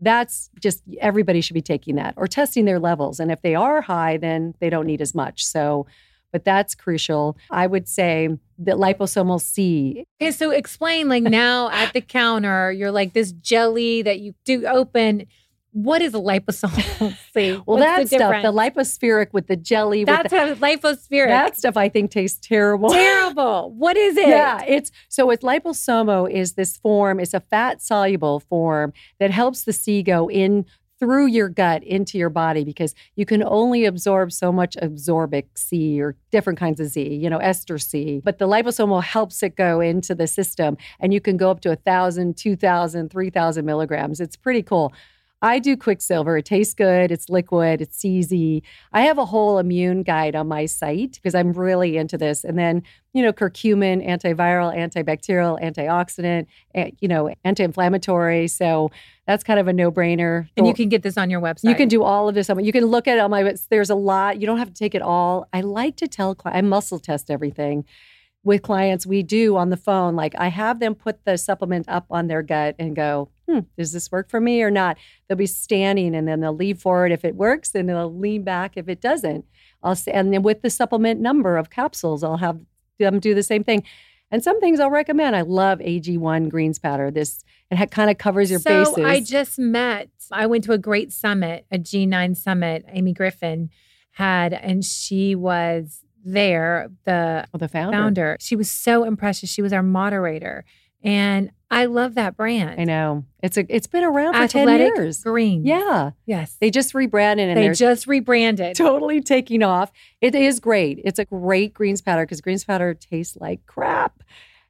that's just everybody should be taking that or testing their levels. And if they are high, then they don't need as much. So, but that's crucial. I would say that liposomal C Okay, so explain like now at the counter, you're like this jelly that you do open. What is a liposomal C? Well, What's that the stuff, the Lypo-Spheric with the jelly, That's how Lypo-Spheric. that stuff, I think tastes terrible. terrible. What is it? Yeah, it's so it's liposomal is this form, it's a fat soluble form that helps the C go in through your gut into your body because you can only absorb so much absorbic C or different kinds of Z, you know, ester C. But the liposomal helps it go into the system and you can go up to a thousand, two thousand, three thousand milligrams. It's pretty cool. I do Quicksilver. It tastes good. It's liquid. It's easy. I have a whole immune guide on my site because I'm really into this. And then, you know, curcumin, antiviral, antibacterial, antioxidant, eh, you know, anti-inflammatory. So that's kind of a no-brainer. And you can get this on your website. You can do all of this. on- You can look at it on my. There's a lot. You don't have to take it all. I like to tell. I muscle test everything with clients. We do on the phone. Like I have them put the supplement up on their gut and go, hmm, does this work for me or not? They'll be standing and then they'll lean forward if it works, and they'll lean back if it doesn't. I'll say, and then with the supplement number of capsules, I'll have them do the same thing. And some things I'll recommend. I love AG1 greens powder. This it kind of covers your so bases. I just met, I went to a great summit, a G9 summit. Amy Griffin had, and she was there, the Oh, the founder. founder. She was so impressed. She was our moderator. And I love that brand. I know. It's a it's been around for 10 Athletic years. Green. Yeah. Yes. They just rebranded and They just rebranded. totally taking off. It is great. It's a great greens powder because greens powder tastes like crap.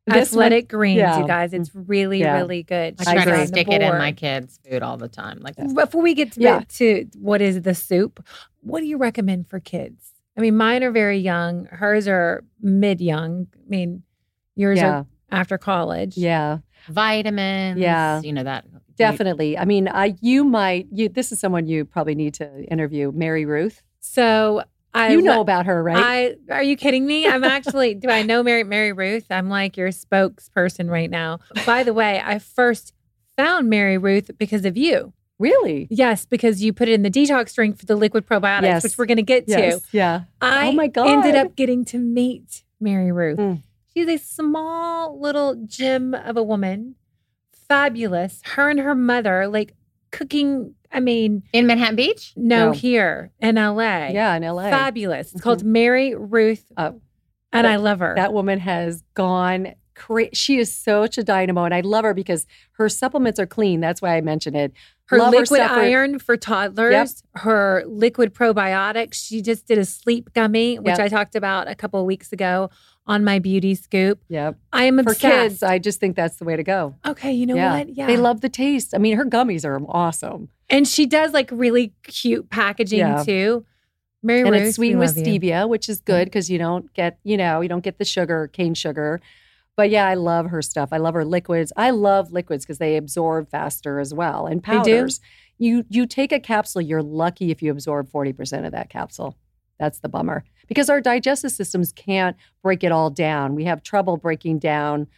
This one- Athletic greens, yeah. you guys. It's really, Yeah. really good. I I try to stick it in my kids' food all the time. Like Before we get to, Yeah. to what is the soup, what do you recommend for kids? I mean, mine are very young. Hers are mid young. I mean, yours Yeah. are after college. Yeah, vitamins. Yeah. You know that. definitely. I mean, I you might you this is someone you probably need to interview, Mary Ruth. So I you know lo- about her, right? I are you kidding me? I'm actually do I know Mary Mary Ruth? I'm like your spokesperson right now. By the way, I first found Mary Ruth because of you. really? Yes, because you put it in the detox drink for the liquid probiotics, Yes. which we're going to get to. Yeah. I Oh my God. ended up getting to meet Mary Ruth. Mm. She's a small little gem of a woman, fabulous. Her and her mother, like cooking. I mean, In Manhattan Beach? no, No. here in LA. Yeah, in LA. Fabulous. It's mm-hmm. called Mary Ruth, Oh. and That- I love her. That woman has gone crazy. she is such a dynamo and I love her because her supplements are clean. That's why I mentioned it. her Love liquid stuff for- iron for toddlers, her liquid probiotics. She just did a sleep gummy, which Yep. I talked about a couple of weeks ago on my beauty scoop. Yep. I am For kids, I just think that's the way to go. okay, you know yeah. what? Yeah, They love the taste. I mean, her gummies are awesome. and she does like really cute packaging Yeah. too. Mary and Ruth, it's sweetened with love you. stevia, which is good because you don't get, you know, you don't get the sugar, cane sugar. But yeah, I love her stuff. I love her liquids. I love liquids because they absorb faster as well. And powders. You you take a capsule, you're lucky if you absorb 40% of that capsule. That's the bummer because our digestive systems can't break it all down. We have trouble breaking down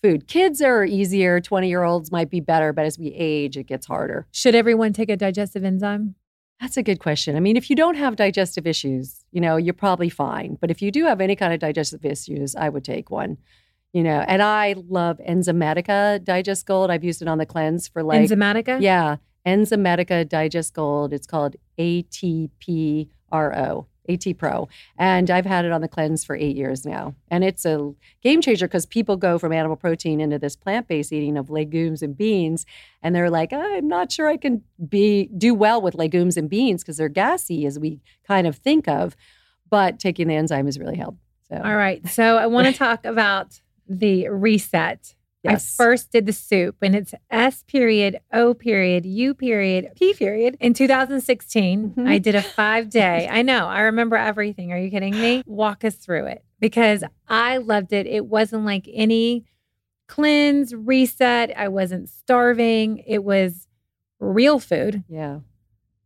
food. Kids are easier, 20 year olds might be better, but as we age, it gets harder. Should everyone take a digestive enzyme? That's a good question. I mean, if you don't have digestive issues, you know, you're probably fine. But if you do have any kind of digestive issues, I would take one. You know, and I love Enzymatica Digest Gold. I've used it on the cleanse for like Enzymatica? Yeah, Enzymatica Digest Gold. It's called ATPRO. AT Pro. And I've had it on the cleanse for eight years now. And it's a game changer because people go from animal protein into this plant based eating of legumes and beans. And they're like, I'm not sure I can be do well with legumes and beans because they're gassy as we kind of think of. But taking the enzyme has really helped. So All right. So I want to talk about the reset. Yes. I first did the soup and it's S period, O period, U period, P period. In 2016, Mhm. I did a five day. I know, I remember everything. Are you kidding me? Walk us through it because I loved it. It wasn't like any cleanse, reset. I wasn't starving. It was real food. Yeah.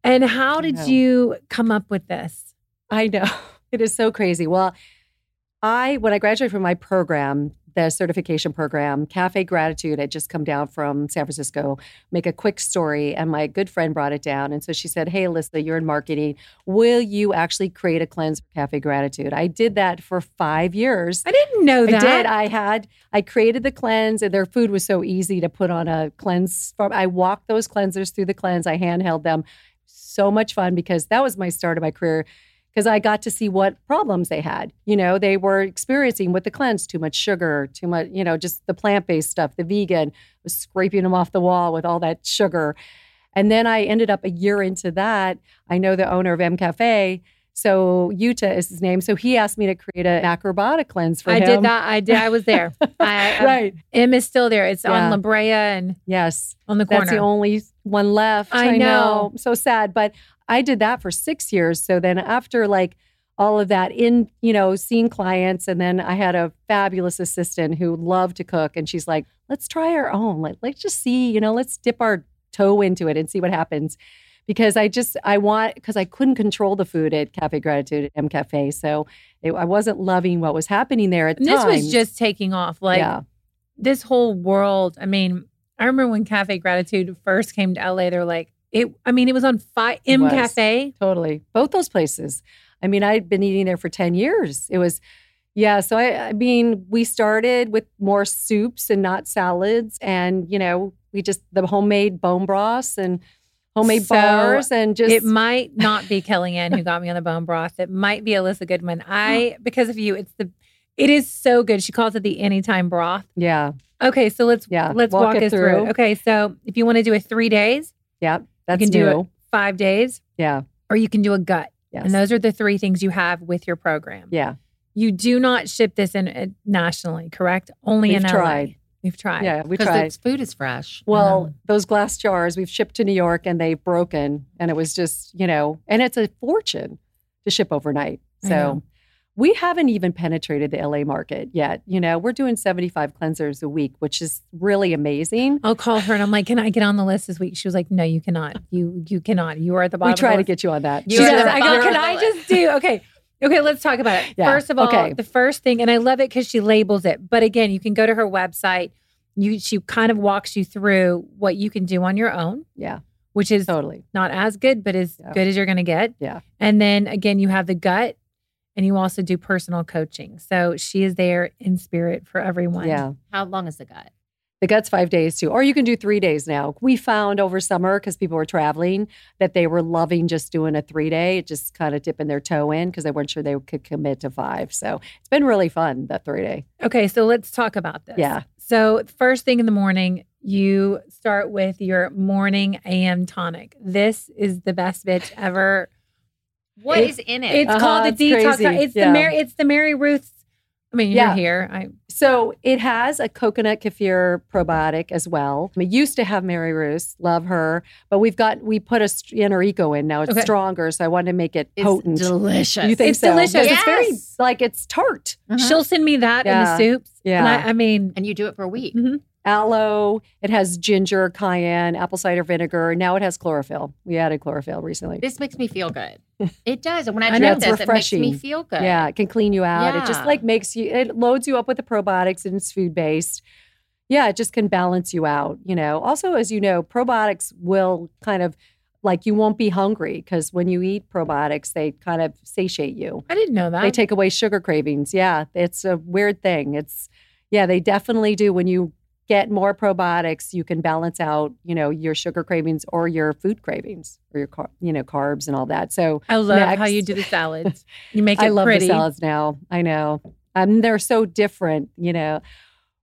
And how did you come up with this? I know. It is so crazy. Well, I when I graduated from my program, the certification program, Cafe Gratitude had just come down from San Francisco, make a quick story, and my good friend brought it down. And so she said, Hey, Elissa, you're in marketing. Will you actually create a cleanse for Cafe Gratitude? I did that for five years. I didn't know that. I did. I had I created the cleanse, and their food was so easy to put on a cleanse. Form. I walked those cleansers through the cleanse. I handheld them. So much fun because that was my start of my career. Because I got to see what problems they had. You know, they were experiencing with the cleanse too much sugar, too much. You know, just the plant based stuff. The vegan was scraping them off the wall with all that sugar. And then I ended up a year into that. I know the owner of M Cafe. So Utah is his name. So he asked me to create a macrobiotic cleanse for I him. I did that. I did. I was there. I, I, um, right. M is still there. It's Yeah. on La Brea and Yes. on the corner. That's the only one left. I know. So sad. But I did that for six years. So then after like all of that in, you know, seeing clients, and then I had a fabulous assistant who loved to cook. And she's like, let's try our own. Like, let's just see, you know, let's dip our toe into it and see what happens. Because I just, I want, because I couldn't control the food at Cafe Gratitude at M Cafe. So it, I wasn't loving what was happening there at And this was just taking off. Like yeah. this whole world. I mean, I remember when Cafe Gratitude first came to LA, they're like, it, I mean, it was on fi- M was. Cafe. Totally. Both those places. I mean, I'd been eating there for 10 years. It was, yeah. So, I, I mean, we started with more soups and not salads. And, you know, we just, the homemade bone broths and homemade So, bars and just, it might not be Kellyanne who got me on the bone broth. It might be Elissa Goodman. I, because of you, it's the, it is so good. She calls it the anytime broth. yeah. Okay, so let's Yeah, let's walk walk, it through. through. Okay, so if you want to do a three days, Yeah. That's you can new. do it five days, Yeah. or you can do a gut. Yes. And those are the three things you have with your program. yeah. You do not ship this in uh, nationally, correct? Only We've in LA. tried. We've tried. Yeah. We Because tried. its food is fresh. Well, those glass jars we've shipped to New York and they've broken. And it was just, you know, and it's a fortune to ship overnight. I So know. We haven't even penetrated the LA market yet. You know, we're doing 75 cleansers a week, which is really amazing. I'll call her and I'm like, "Can I get on the list this week?" She was like, "No, you cannot. You you cannot. You are at the bottom." We of try the to list." get you on that. You She are does. the I go, "Can I just do okay?" Okay, let's talk about it. Yeah, First of all, okay. the first thing, and I love it because she labels it. But again, you can go to her website. You she kind of walks you through what you can do on your own, Yeah, which is totally. not as good, but as Yeah. good as you're going to get. Yeah. And then again, you have the gut, and you also do personal coaching. So she is there in spirit for everyone. Yeah. How long is the gut? The gut's five days too, or you can do three days now. We found over summer because people were traveling that they were loving just doing a three day, just kind of dipping their toe in because they weren't sure they could commit to five. So it's been really fun that three day. Okay, so let's talk about this. Yeah. So first thing in the morning, you start with your morning AM tonic. This is the best bitch ever. What It- is in it? It's Uh-huh, called the detox. crazy. It's Yeah. the Mary. It's the Mary Ruth's. I mean, Yeah. you're here. I So it has a coconut kefir probiotic as well. We used to have Mary Ruth, love her, but we've got we put a st- Enrico in now. It's Okay. stronger, so I wanted to make it It's potent. delicious. You think It's so? delicious. Because It's very like it's tart. Mhm. she'll send me that in the soups. Yeah. And I, I mean, and you do it for a week. mhm. Aloe. It has ginger, cayenne, apple cider vinegar. Now it has chlorophyll. We added chlorophyll recently. This makes me feel good. It does. And when I, I drink this, it makes me feel good. Yeah, it can clean you out. It just like makes you, it loads you up with the probiotics and it's food based. Yeah, it just can balance you out. You know, also, as you know, probiotics will kind of like you won't be hungry because when you eat probiotics, they kind of satiate you. I didn't know that. They take away sugar cravings. Yeah, it's a weird thing. It's, yeah, they definitely do. When you get more probiotics, you can balance out, you know, your sugar cravings or your food cravings or your, car- you know, carbs and all that. So I love how you do the salads. You make it I love pretty. the salads now. I know. Um, they're so different, you know.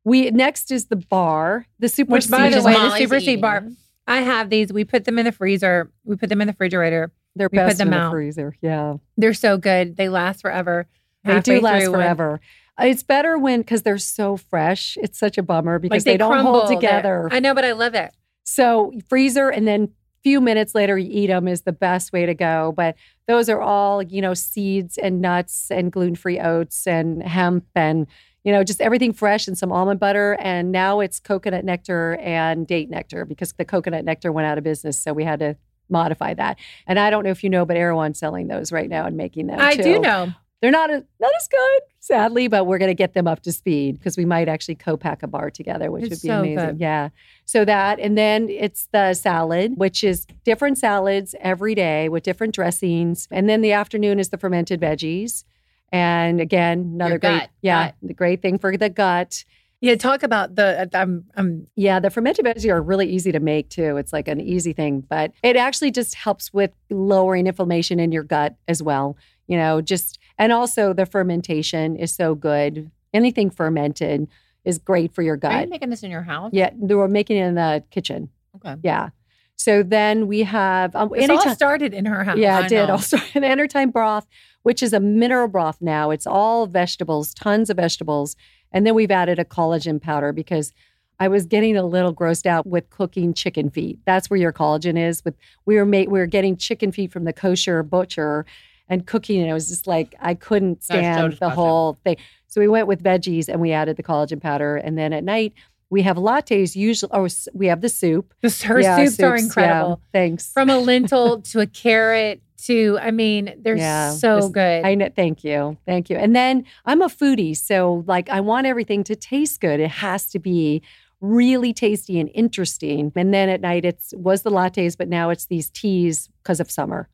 We next is the bar, the super Which, by the way, the super seed bar. I have these. We put them in the freezer. We put them in the refrigerator. they're we put best them in the out. freezer. Yeah, They're so good. They last forever. they do last when- forever. Uh, It's better when because they're so fresh. It's such a bummer because Like they, don't hold together. I know, but I love it. So freezer and then few minutes later you eat them is the best way to go. But those are all, you know, seeds and nuts and gluten-free oats and hemp and you know, just everything fresh and some almond butter. And now it's coconut nectar and date nectar because the coconut nectar went out of business. So we had to modify that. And I don't know if you know, but Erewhon's selling those right now and making them. I do know. They're not as, not as good, sadly, but we're going to get them up to speed because we might actually co-pack a bar together, which It's would be so amazing. good. Yeah. So that, and then it's the salad, which is different salads every day with different dressings. And then the afternoon is the fermented veggies. And again, another great, gut, yeah, gut. the great thing for the gut. Yeah, talk about the. Uh, I'm. I'm. Yeah, the fermented veggies are really easy to make too. It's like an easy thing, but it actually just helps with lowering inflammation in your gut as well. You know, just and also the fermentation is so good. Anything fermented is great for your gut. Are you making this in your house? Yeah, they were making it in the kitchen. Okay. Yeah. So then we have um, It's all started in her house. Yeah, I it did. know. Also, an anytime broth, which is a mineral broth now. It's all vegetables, tons of vegetables. And then we've added a collagen powder because I was getting a little grossed out with cooking chicken feet. That's where your collagen is. With we were made, we were getting chicken feet from the kosher butcher and cooking, and it was just like I couldn't stand the whole thing. So we went with veggies and we added the collagen powder. And then at night we have lattes. Usually, oh, or we have the soup. The, her Yeah, soups, are yeah. incredible. Thanks. From a lentil to a carrot to. I mean, they're Yeah, so good. I know. Thank you. Thank you. And then I'm a foodie. So, like, I want everything to taste good. It has to be really tasty and interesting. And then at night, it's was the lattes, but now it's these teas because of summer.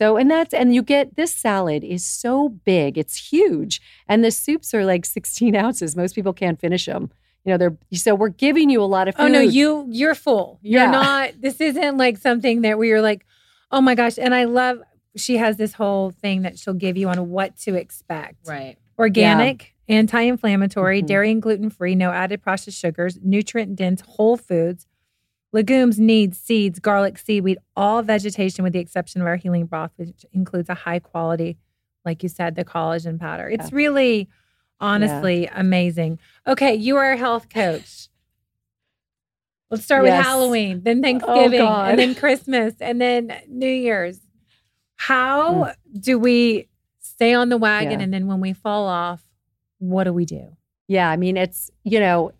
So, and that's, and you get this salad is so big, it's huge. And the soups are like 16 ounces. Most people can't finish them. You know, they're, so we're giving you a lot of food. Oh no, you you're full. You're Yeah. not. This isn't like something that we are like, oh my gosh. And I love. She has this whole thing that she'll give you on what to expect. Right. Organic, anti-inflammatory, Mhm. dairy and gluten-free, no added processed sugars, nutrient-dense whole foods, legumes, needs, seeds, garlic, seaweed, all vegetation with the exception of our healing broth, which includes a high quality, like you said, the collagen powder. It's really, honestly, amazing. Okay, you are a health coach. Let's start with Halloween, then oh, Thanksgiving, God. and then Christmas, and then New Year's. How mm. do we stay on the wagon? Yeah. And then when we fall off, what do we do? Yeah, I mean, it's, you know,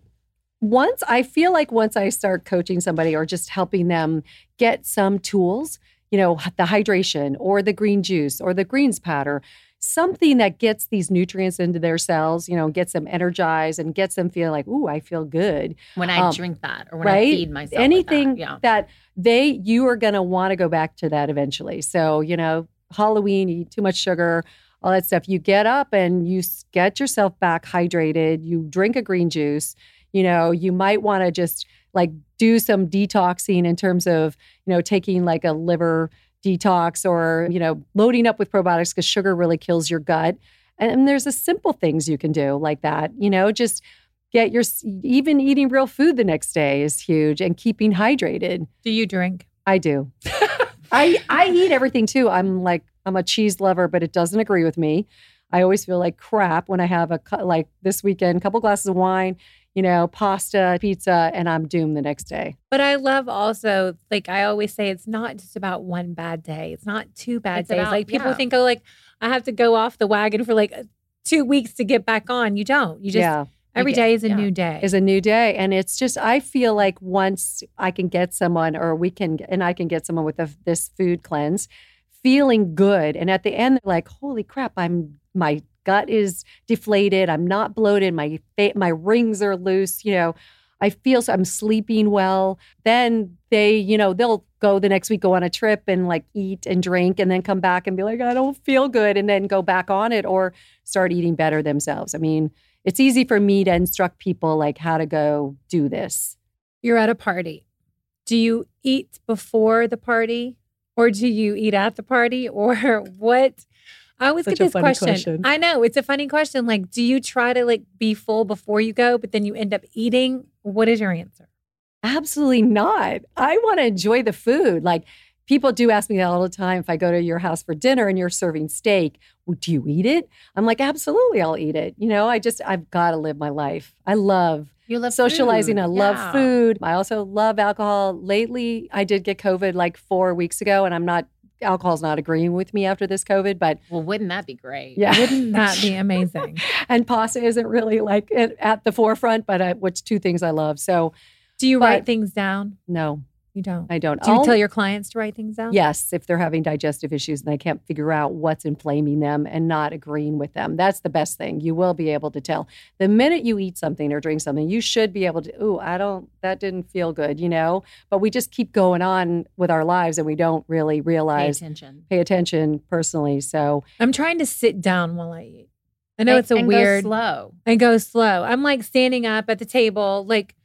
once I feel like once I start coaching somebody or just helping them get some tools, you know, the hydration or the green juice or the greens powder, something that gets these nutrients into their cells, you know, gets them energized and gets them feeling like, ooh, I feel good. When I Um, drink that or when right? I feed myself. like Anything that. Yeah. that they, you are going to want to go back to that eventually. So, you know, Halloween, you eat too much sugar, all that stuff. You get up and you get yourself back hydrated. You drink a green juice. You know, you might want to just like do some detoxing in terms of, you know, taking like a liver detox or, you know, loading up with probiotics because sugar really kills your gut. And, and there's a simple things you can do like that, you know, just get your, even eating real food the next day is huge and keeping hydrated. Do you drink? I do. I I eat everything too. I'm like I'm a cheese lover, but it doesn't agree with me. I always feel like crap when I have a like this weekend, a couple glasses of wine, you know, pasta, pizza, and I'm doomed the next day. But I love also, like I always say, it's not just about one bad day. It's not two bad It's days. about- like people yeah. think, oh, like I have to go off the wagon for like two weeks to get back on. You don't. You just yeah, Every day is a yeah. new day. is a new day and it's just i feel like once i can get someone or we can and i can get someone with a, this food cleanse feeling good and at the end they're like holy crap i'm my gut is deflated i'm not bloated my fa- my rings are loose you know i feel so i'm sleeping well then they you know they'll go the next week go on a trip and like eat and drink and then come back and be like i don't feel good and then go back on it or start eating better themselves i mean it's easy for me to instruct people like how to go do this. You're at a party. Do you eat before the party or do you eat at the party or what? I always Such get this question. question. I know it's a funny question. Like, do you try to like be full before you go, but then you end up eating? What is your answer? Absolutely not. I want to enjoy the food. Like people do ask me that all the time. If I go to your house for dinner and you're serving steak, well, do you eat it? I'm like, absolutely, I'll eat it. You know, I just I've got to live my life. I love You love socializing. food. I love Yeah. food. I also love alcohol. Lately, I did get COVID like four weeks ago, and I'm not alcohol's not agreeing with me after this COVID, but Well, wouldn't that be great? yeah. Wouldn't that be amazing? and pasta isn't really like at, at the forefront, but I, which two things I love. So Do you But- write things down? no, You don't. I don't. Do you I'll- tell your clients to write things down? Yes, if they're having digestive issues and they can't figure out what's inflaming them and not agreeing with them. That's the best thing. You will be able to tell. The minute you eat something or drink something, you should be able to, ooh, I don't, that didn't feel good, you know? But we just keep going on with our lives and we don't really realize. Pay attention. pay attention personally. So, I'm trying to sit down while I eat. I know And- it's a and go weird slow. and go slow. I'm like standing up at the table, like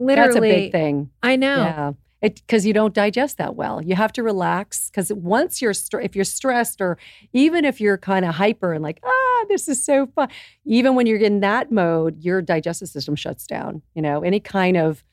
literally. that's a big thing. I know. Yeah. Because you don't digest that well. You have to relax because once you're str- if you're stressed or even if you're kind of hyper and like ah this is so fun, even when you're in that mode, your digestive system shuts down. You know any kind of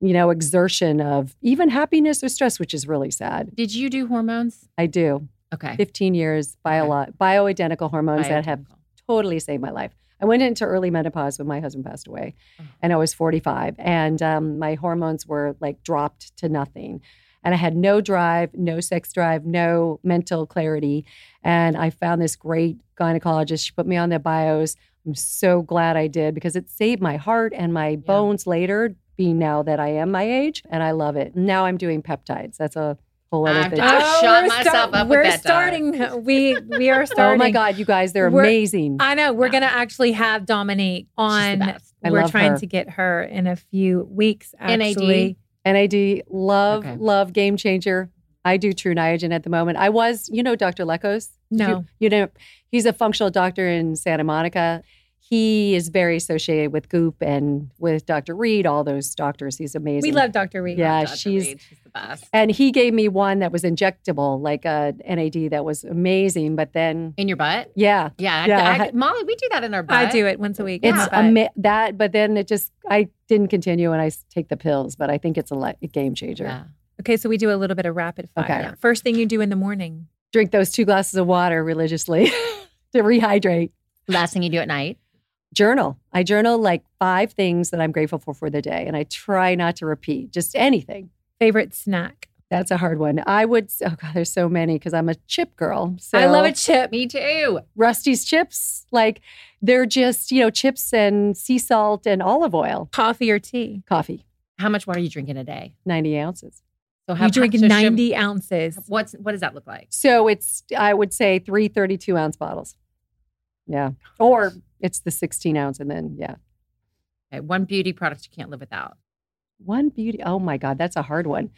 you know exertion of even happiness or stress, which is really sad. Did you do hormones? I do. Okay. 15 years bio bioidentical hormones that have totally saved my life. I went into early menopause when my husband passed away, Oh. and I was 45, and um, my hormones were like dropped to nothing. And I had no drive, no sex drive, no mental clarity. And I found this great gynecologist. She put me on the bios. I'm so glad I did because it saved my heart and my bones later, being now that I am my age. And I love it. Now I'm doing peptides. That's a whole other I'm thing. I shot we're myself up with We're that starting. We we are starting. Oh my God, you guys, they're We're- amazing. I know we're Yeah. gonna actually have Dominique on. best. I we're love trying her. to get her in a few weeks. NAD? Actually, NAD, love, Okay. love, game changer. I do Tru Niagen at the moment. I was, you know, Dr. Lekos. No. you, you know, he's a functional doctor in Santa Monica. He is very associated with Goop and with Dr. Reed, all those doctors. He's amazing. we love Dr. Reed. Yeah, Dr. she's Reed, she's the best. and he gave me one that was injectable, like a NAD that was amazing. But then, In your butt? yeah, Yeah. Yeah, I, I I- Molly, we do that in our butt. I do it once a week. it's Yeah, ama- that. But then it just, I didn't continue, and I take the pills. But I think it's a, li- a game changer. Yeah. okay, so we do a little bit of rapid fire. Okay. First thing you do in the morning. Drink those two glasses of water religiously to rehydrate. Last thing you do at night? Journal. I journal like five things that I'm grateful for for the day, and I try not to repeat just anything. Favorite snack. That's a hard one. I would. Oh God, there's so many because I'm a chip girl. So I love a chip. Me too. Rusty's chips, like they're just you know chips and sea salt and olive oil. Coffee or tea. Coffee, How much water are you drinking a day? 90 ounces. So how You drink so should- 90 ounces. What's what does that look like? So it's I would say three 32 ounce bottles. Yeah, or it's the 16 ounce, and then yeah, Okay, one beauty product you can't live without. One beauty. Oh my God, that's a hard one.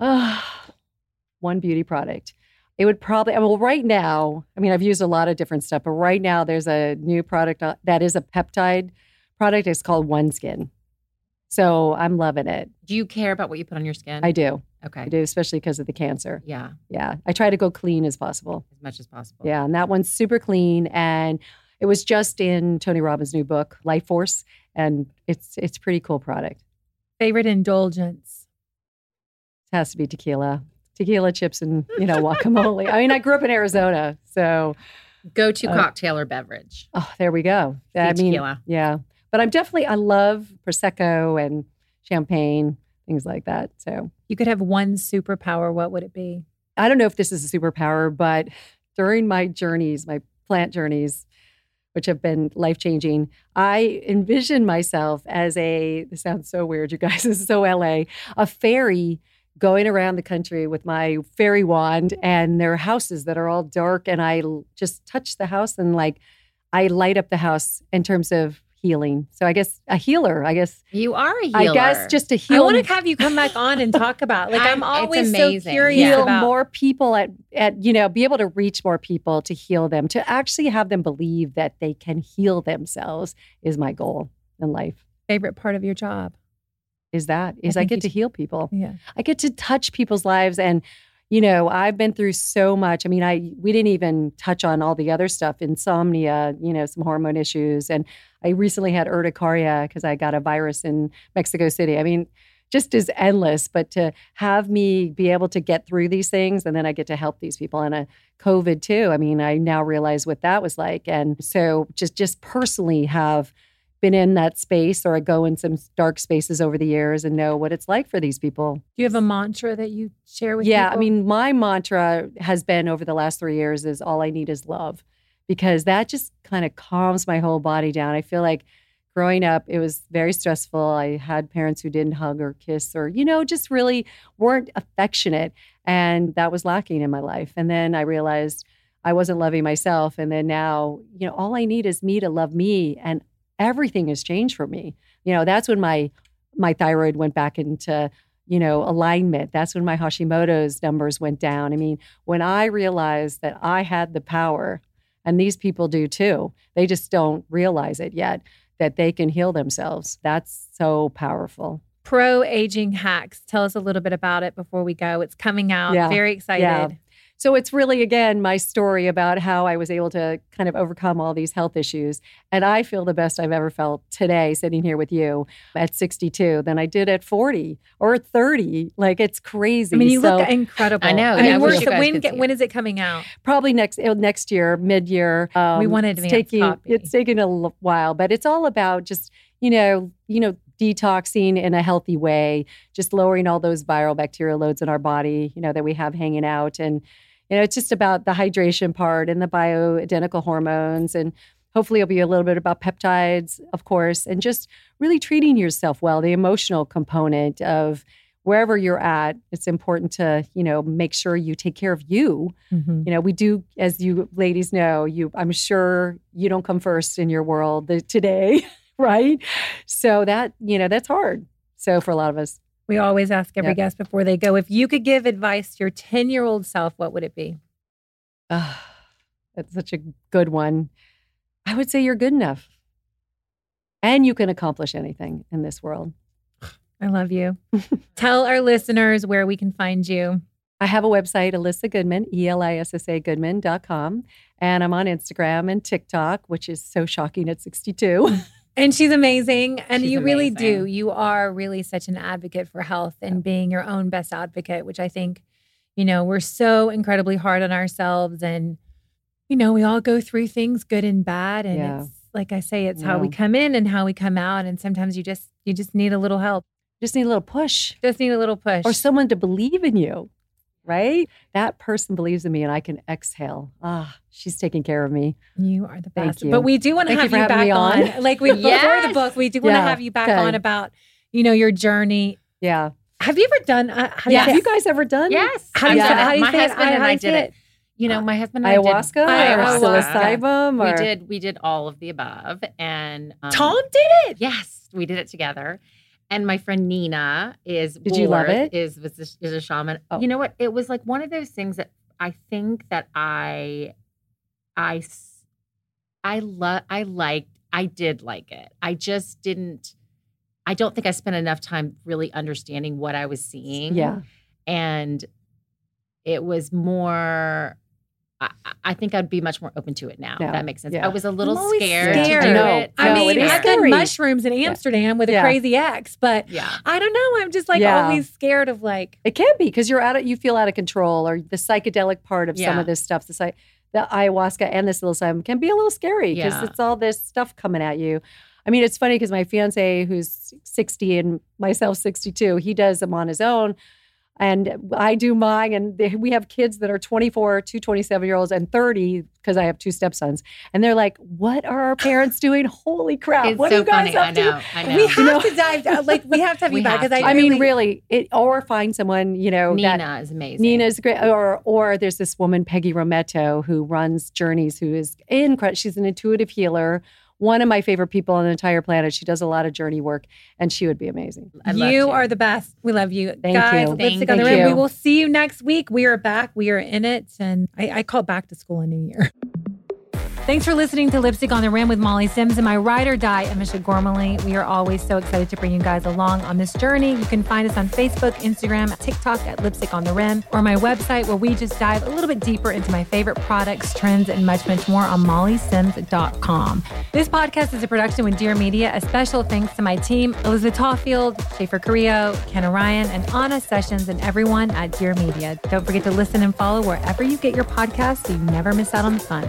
Ah, one beauty product. It would probably, well, right now, I mean, I've used a lot of different stuff, but right now there's a new product uh, that is a peptide product. It's called OneSkin. So I'm loving it. Do you care about what you put on your skin? I do. Okay. I do, especially because of the cancer. Yeah, Yeah. I try to go clean as possible. as much as possible. Yeah. And that one's super clean. And it was just in Tony Robbins' new book, Life Force. And it's it's a pretty cool product. Favorite indulgence. It has to be tequila. Tequila chips and, you know, guacamole. I mean, I grew up in Arizona. So, Go to Uh, cocktail or beverage. oh, there we go. I See mean, tequila. yeah. But I'm definitely, I love Prosecco and champagne, things like that. So, You could have one superpower. What would it be? I don't know if this is a superpower, but during my journeys, my plant journeys, which have been life changing. I envision myself as a, this sounds so weird, you guys, this is so LA, a fairy going around the country with my fairy wand and there are houses that are all dark and I just touch the house and like I light up the house in terms of healing. So I guess a healer, I guess. You are a I healer. I guess just a healer. I want to have you come back on and talk about. Like I'm I- it's always so curious Yeah. heal about more people at at you know be able to reach more people to heal them to actually have them believe that they can heal themselves is my goal in life favorite part of your job. is that is I, think get you to heal people Yeah. I get to touch people's lives and you know I've been through so much. I mean I we didn't even touch on all the other stuff insomnia you know some hormone issues. And I recently had urticaria because I got a virus in Mexico City. I mean just is endless but to have me be able to get through these things and then I get to help these people and a covid too I mean I now realize what that was like. And so just just personally have been in that space or I go in some dark spaces over the years and know what it's like for these people. Do you have a mantra that you share with Yeah, I mean, my mantra has been over the last three years is all I need is love because that just kind of calms my whole body down. I feel like growing up, it was very stressful. I had parents who didn't hug or kiss or, you know, just really weren't affectionate. And that was lacking in my life. And then I realized I wasn't loving myself. And then now, you know, all I need is me to love me. And everything has changed for me. You know, that's when my my thyroid went back into you know alignment that's when my hashimoto's numbers went down i mean when i realized that i had the power and these people do too they just don't realize it yet that they can heal themselves that's so powerful pro aging hacks. Tell us a little bit about it before we go. It's coming out. Yeah. Very excited. Yeah. So it's really, again, my story about how I was able to kind of overcome all these health issues. And I feel the best I've ever felt today sitting here with you at 62 than I did at 40 or 30. Like it's crazy. I mean, you So look incredible. I know. I Yeah, mean, I we're, wish you guys when could see when it. is it coming out? probably next uh, next year, mid year. Um, We want an it's advance taking, copy. It's taking a l- while, but it's all about just you know, you know, detoxing in a healthy way, just lowering all those viral bacterial loads in our body, you know, that we have hanging out, and you know, it's just about the hydration part and the bioidentical hormones and. Hopefully, it'll be a little bit about peptides, of course, and just really treating yourself well, the emotional component of wherever you're at. It's important to, you know, make sure you take care of you Mhm. you know we do as you ladies know you i'm sure you don't come first in your world today right so that you know that's hard so for a lot of us We always ask every Yep. guest before they go if you could give advice to your 10 year old self, what would it be? ah, that's such a good one i would say you're good enough and you can accomplish anything in this world I love you. Tell our listeners where we can find you. I have a website, Elissa Goodman, E L I S S A Goodman.com. And I'm on Instagram and TikTok, which is so shocking at 62. And she's amazing. And She's you really do. You are really such an advocate for health and being your own best advocate, which I think, you know, we're so incredibly hard on ourselves. And, you know, we all go through things good and bad. And Yeah. it's like I say, it's how we come in and how we come out. And sometimes you just, you just need a little help, Just need a little push. just need a little push. or someone to believe in you, right? That person believes in me and I can exhale. Ah, she's taking care of me. You are the best. Thank you. But we do want to Thank you have you, back me on. Like we before the book, we do want to Yeah. have you back Okay. on about, you know, your journey. Yeah. Have you ever done? Uh, do you Have you guys ever done? Yes. How do you say- how do you my say it? husband I- and I did it. it? You know, my husband and I Ayahuasca did or Ayahuasca. psilocybin? We did we did all of the above and um, Tom did it. Yes, we did it together. And my friend Nina is Did you love it? Is was this, is a shaman. Oh. You know what? It was like one of those things that I think that I, I, I love I liked I did like it. I just didn't I don't think I spent enough time really understanding what I was seeing. Yeah. And it was more I, I think I'd be much more open to it now. Yeah. If that makes sense. Yeah. I was a little I'm scared, scared. to do I it. I No, mean, it is I've done mushrooms in Amsterdam with a Yeah. crazy ex, but Yeah. I don't know. I'm just like Yeah. always scared of like. It can be because you're out of, you feel out of control or the psychedelic part of some of this stuff, the, psy- the ayahuasca and the psilocybin can be a little scary because Yeah. it's all this stuff coming at you. I mean, it's funny because my fiance, who's 60 and myself 62, he does them on his own. And I do mine, and they, we have kids that are 24, two 27 year olds, and 30 because I have two stepsons. And they're like, What are our parents doing? Holy crap. It's what so are you guys funny. up I know. to? I know. We have You know- to dive down. Like we have to have you back because. I, I mean, really, it, or find someone, you know, that Nina is amazing. Nina's great. Or or there's this woman, Peggy Rometto, who runs Journeys, who is incredible. She's an intuitive healer. One of my favorite people on the entire planet. She does a lot of journey work, and she would be amazing. I'd love you are the best. We love you, Thank guys. you. Lipstick Thank on the you. rim. We will see you next week. We are back. We are in it, and I, I call back to school a new year. Thanks for listening to Lipstick on the Rim with Molly Sims and my ride or die, Amisha Gormley. We are always so excited to bring you guys along on this journey. You can find us on Facebook, Instagram, TikTok at Lipstick on the Rim, or my website where we just dive a little bit deeper into my favorite products, trends, and much, much more on mollysims.com. This podcast is a production with Dear Media. A special thanks to my team, Elizabeth Tawfield, Schaefer Carrillo, Ken Ryan, and Anna Sessions, and everyone at Dear Media. Don't forget to listen and follow wherever you get your podcasts so you never miss out on the fun.